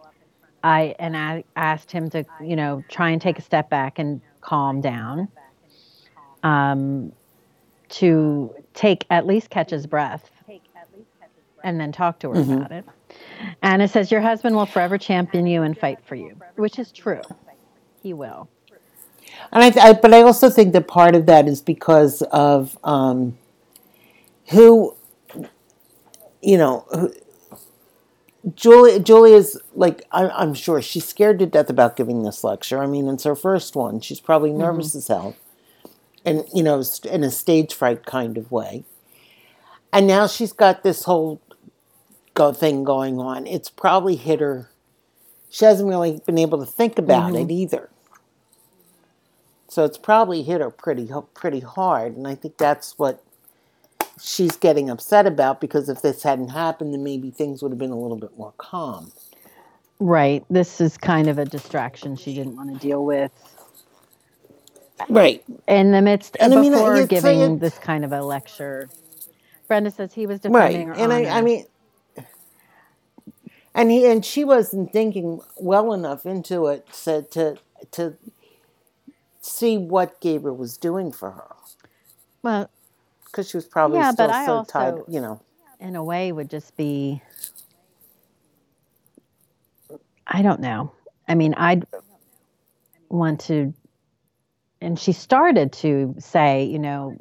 I and I asked him to, you know, try and take a step back and calm down. Um, to take at least catch his breath and then talk to her Mhm. about it. Anna says, Your husband will forever champion you and fight for you, which is true. He will. And I, I, but I also think that part of that is because of um, who, you know, who, Julia. Julia's like I, I'm sure she's scared to death about giving this lecture. I mean, it's her first one. She's probably nervous as hell, and you know, in a stage fright kind of way. And now she's got this whole go thing going on. It's probably hit her. She hasn't really been able to think about it either. So it's probably hit her pretty pretty hard, and I think that's what she's getting upset about because if this hadn't happened, then maybe things would have been a little bit more calm. Right. This is kind of a distraction she didn't want to deal with Right. in the midst And I mean, before giving it- this kind of a lecture. Brenda says he was Right. defending her And I, I mean, and he and she wasn't thinking well enough into it to to to see what Gabriel was doing for her well, because she was probably Yeah, still but I so also- tied. You know. in a way would just be I don't know. I mean, I'd want to and she started to say, you know,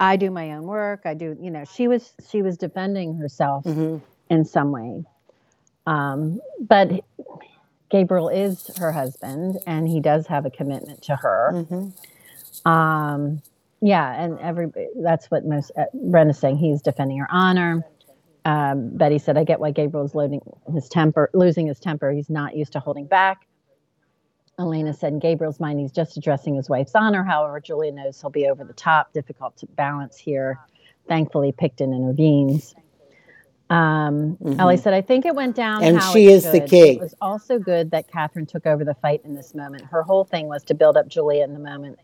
I do my own work. I do, you know, she was she was defending herself hmm in some way. Um, but Gabriel is her husband and he does have a commitment to her. hmm Um, yeah, and every that's what most uh, Brenda's saying. He's defending her honor. Um, Betty said, "I get why Gabriel's loading his temper, losing his temper. He's not used to holding back." Elena said, "In Gabriel's mind, he's just addressing his wife's honor. However, Julia knows he'll be over the top. Difficult to balance here. Thankfully, Picton intervenes." Um, Ellie said, "I think it went down, And how she it is the should. king. It was also good that Catherine took over the fight in this moment. Her whole thing was to build up Julia in the moment,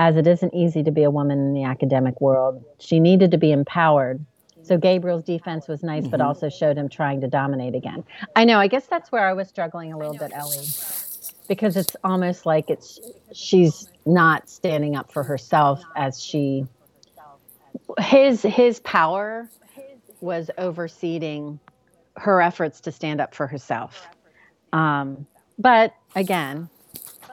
as it isn't easy to be a woman in the academic world. She needed to be empowered. So Gabriel's defense was nice, but also showed him trying to dominate again. I know. I guess that's where I was struggling a little bit, Ellie, because it's almost like it's she's not standing up for herself as she his his power was overseeing her efforts to stand up for herself. Um, but again,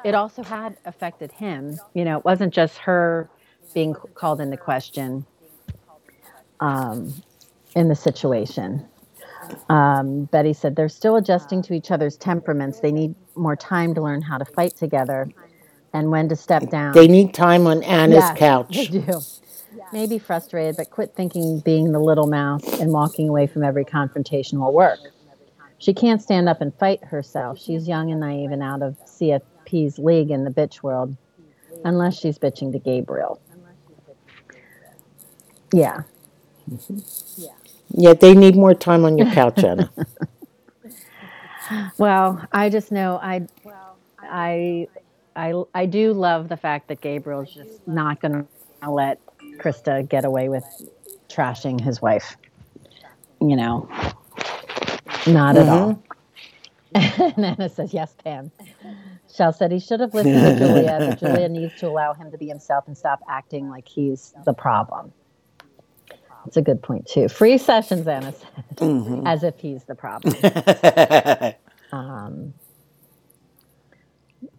it also had affected him. You know, it wasn't just her being called into question um, in the situation. Um, Betty said they're still adjusting to each other's temperaments. They need more time to learn how to fight together and when to step down. They need time on Anna's Yes, couch. They do. Maybe frustrated, but quit thinking being the little mouse and walking away from every confrontation will work. She can't stand up and fight herself. She's young and naive and out of CFP's league in the bitch world, unless she's bitching to Gabriel. Yeah. Yeah, they need more time on your couch, Anna. Well, I just know I, I, I, I do love the fact that Gabriel's just not going to let Christa get away with trashing his wife. You know, not at all. and Anna says, "Yes, Pam." Shell said he should have listened to Julia, but Julia needs to allow him to be himself and stop acting like he's the problem. It's a good point too. Free sessions, Anna said, mm-hmm. as if he's the problem. um,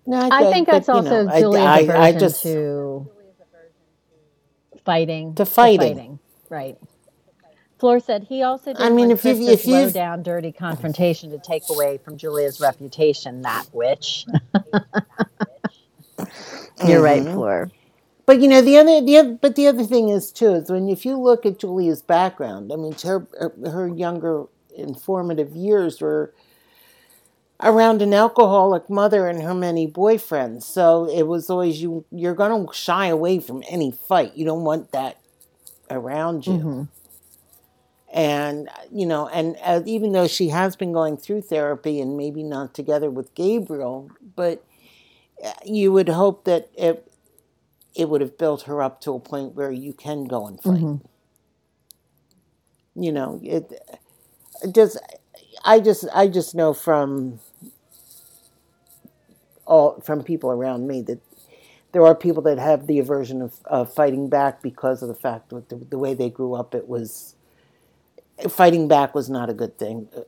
no, I, I think that's also know, Julia's I, aversion I, just, to fighting. To fighting. To fighting. Right. Floor said he also did I mean, if you if you down dirty confrontation to take away from Julia's reputation, that witch. You're mm-hmm. right, Floor. But you know the other the other, but the other thing is too is when if you look at Julia's background, I mean her her younger informative years were around an alcoholic mother and her many boyfriends. So it was always you you're going to shy away from any fight. You don't want that around you. Mm-hmm. And you know, and uh, even though she has been going through therapy and maybe not together with Gabriel, but uh, you would hope that it it would have built her up to a point where you can go and fight. Mm-hmm. You know, it just I just I just know from all from people around me that there are people that have the aversion of, of fighting back because of the fact that the, the, way they grew up it was fighting back was not a good thing uh,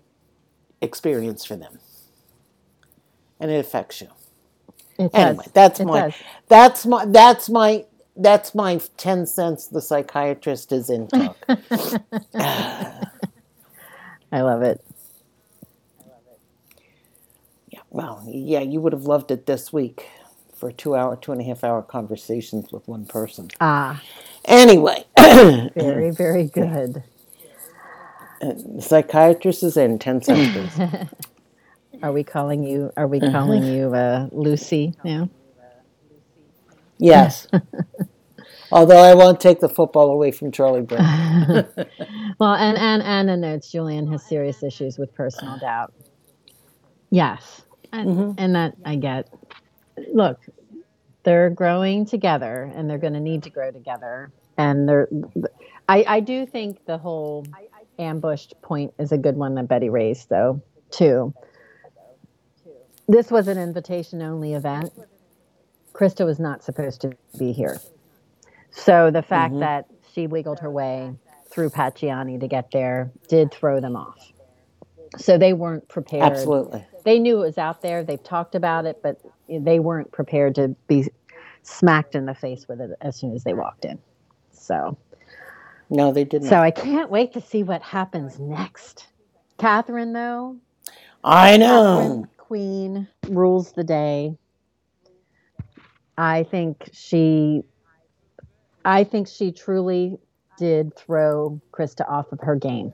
experience for them and it affects you it anyway does. that's it my does. that's my that's my that's my 10 cents the psychiatrist is in talk i love it Well, yeah, you would have loved it this week for two hour, two and a half hour conversations with one person. Ah. Anyway. very, very good. The psychiatrist is in 10 seconds. are we calling you, are we calling mm-hmm. you uh, Lucy now? Yes. Although I won't take the football away from Charlie Brown. well, and, and Anna notes Julian has serious issues with personal doubt. Yes and, mm-hmm. and that I get. Look, they're growing together, and they're going to need to grow together. And they're, I, I do think the whole ambushed point is a good one that Betty raised, though, too. This was an invitation only event. Christa was not supposed to be here. So the fact mm-hmm. that she wiggled her way through Pacciani to get there did throw them off. So they weren't prepared. Absolutely they knew it was out there. They've talked about it, but they weren't prepared to be smacked in the face with it as soon as they walked in. So, no, they didn't. So I can't wait to see what happens next. Catherine, though, I know Catherine, Queen rules the day. I think she, I think she truly did throw Christa off of her game.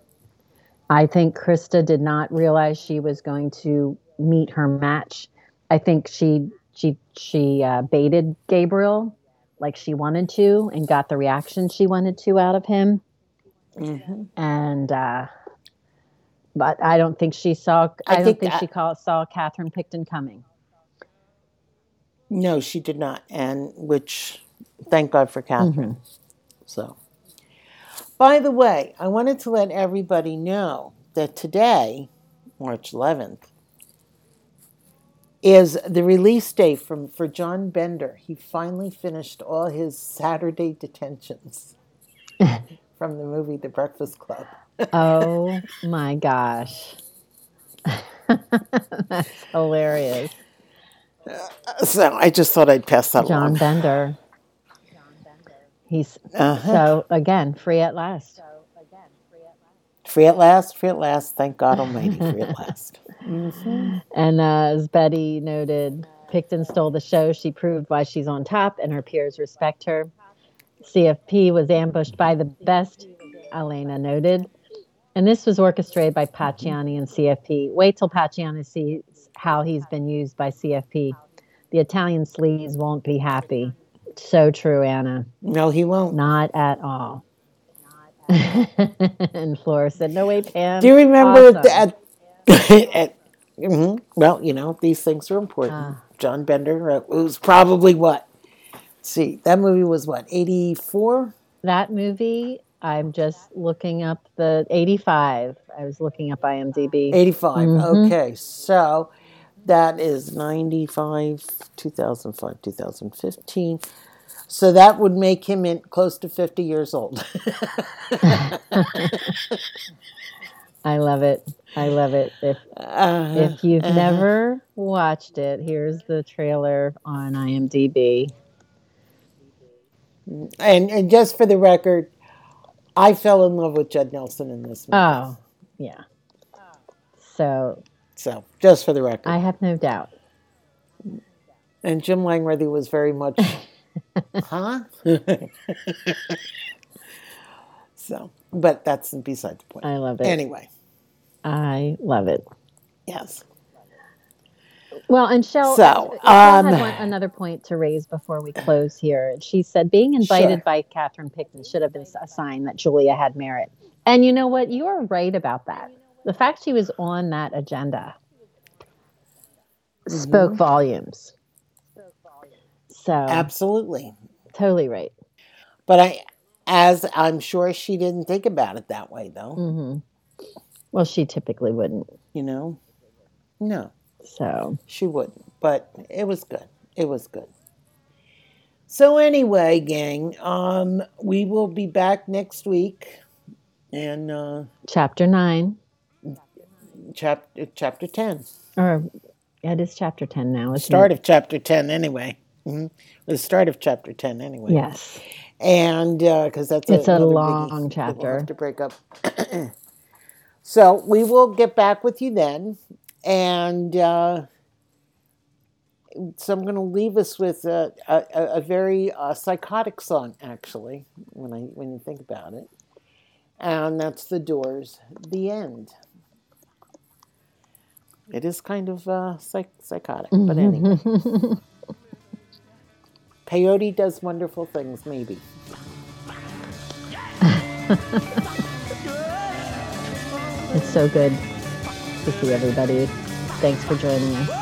I think Christa did not realize she was going to meet her match. I think she she she uh, baited Gabriel like she wanted to and got the reaction she wanted to out of him. Mm-hmm. And uh, but I don't think she saw. I, I don't think, think she call, saw Catherine Picton coming. No, she did not, and which thank God for Catherine. Mm-hmm. So, by the way, I wanted to let everybody know that today, March 11th, is the release date from for John Bender. He finally finished all his Saturday detentions from the movie The Breakfast Club. oh my gosh. That's hilarious. So I just thought I'd pass that one. John along. Bender. He's uh-huh. so again free at last. Free at last, free at last. Thank God Almighty, free at last. Mm-hmm. And uh, as Betty noted, Picton stole the show. She proved why she's on top, and her peers respect her. CFP was ambushed by the best, Elena noted. And this was orchestrated by Pacciani and CFP. Wait till Pacciani sees how he's been used by CFP. The Italian sleaze won't be happy so true, Anna. No, he won't. Not at all. And Flora said, "No way, Pam." Do you remember awesome. that? at, mm-hmm, well, you know these things are important. Uh, John Bender, uh, was probably what? See, that movie was what eighty four. That movie, I'm just looking up the eighty five. I was looking up IMDb. Eighty five. mm-hmm. Okay, so that is 95 2005 2015 so that would make him in close to 50 years old. I love it. I love it. If uh, if you've uh, never watched it, here's the trailer on IMDb. And, and just for the record, I fell in love with Judd Nelson in this movie. Oh, yeah. So, so just for the record, I have no doubt. And Jim Langworthy was very much, huh? so, but that's beside the point. I love it. Anyway, I love it. Yes. Well, and Shell, so, um, had one, another point to raise before we close here. She said being invited sure. by Catherine Picton should have been a sign that Julia had merit. And you know what? You are right about that. The fact she was on that agenda mm-hmm. spoke volumes. So absolutely, totally right. But I, as I'm sure she didn't think about it that way, though. Mm-hmm. Well, she typically wouldn't. You know, no. So she wouldn't, but it was good. It was good. So anyway, gang, um, we will be back next week, and uh, chapter nine, chapter chapter ten, or it is chapter ten now. Start it? of chapter ten, anyway. Mm-hmm. The start of chapter ten, anyway. Yes, and because uh, that's it's a, a long chapter. We'll have to break up. so we will get back with you then, and uh, so I'm going to leave us with a, a, a very uh, psychotic song, actually, when I when you think about it, and that's The Doors, "The End." It is kind of uh, psych- psychotic, but anyway. Peyote does wonderful things, maybe. it's so good to see everybody. Thanks for joining us.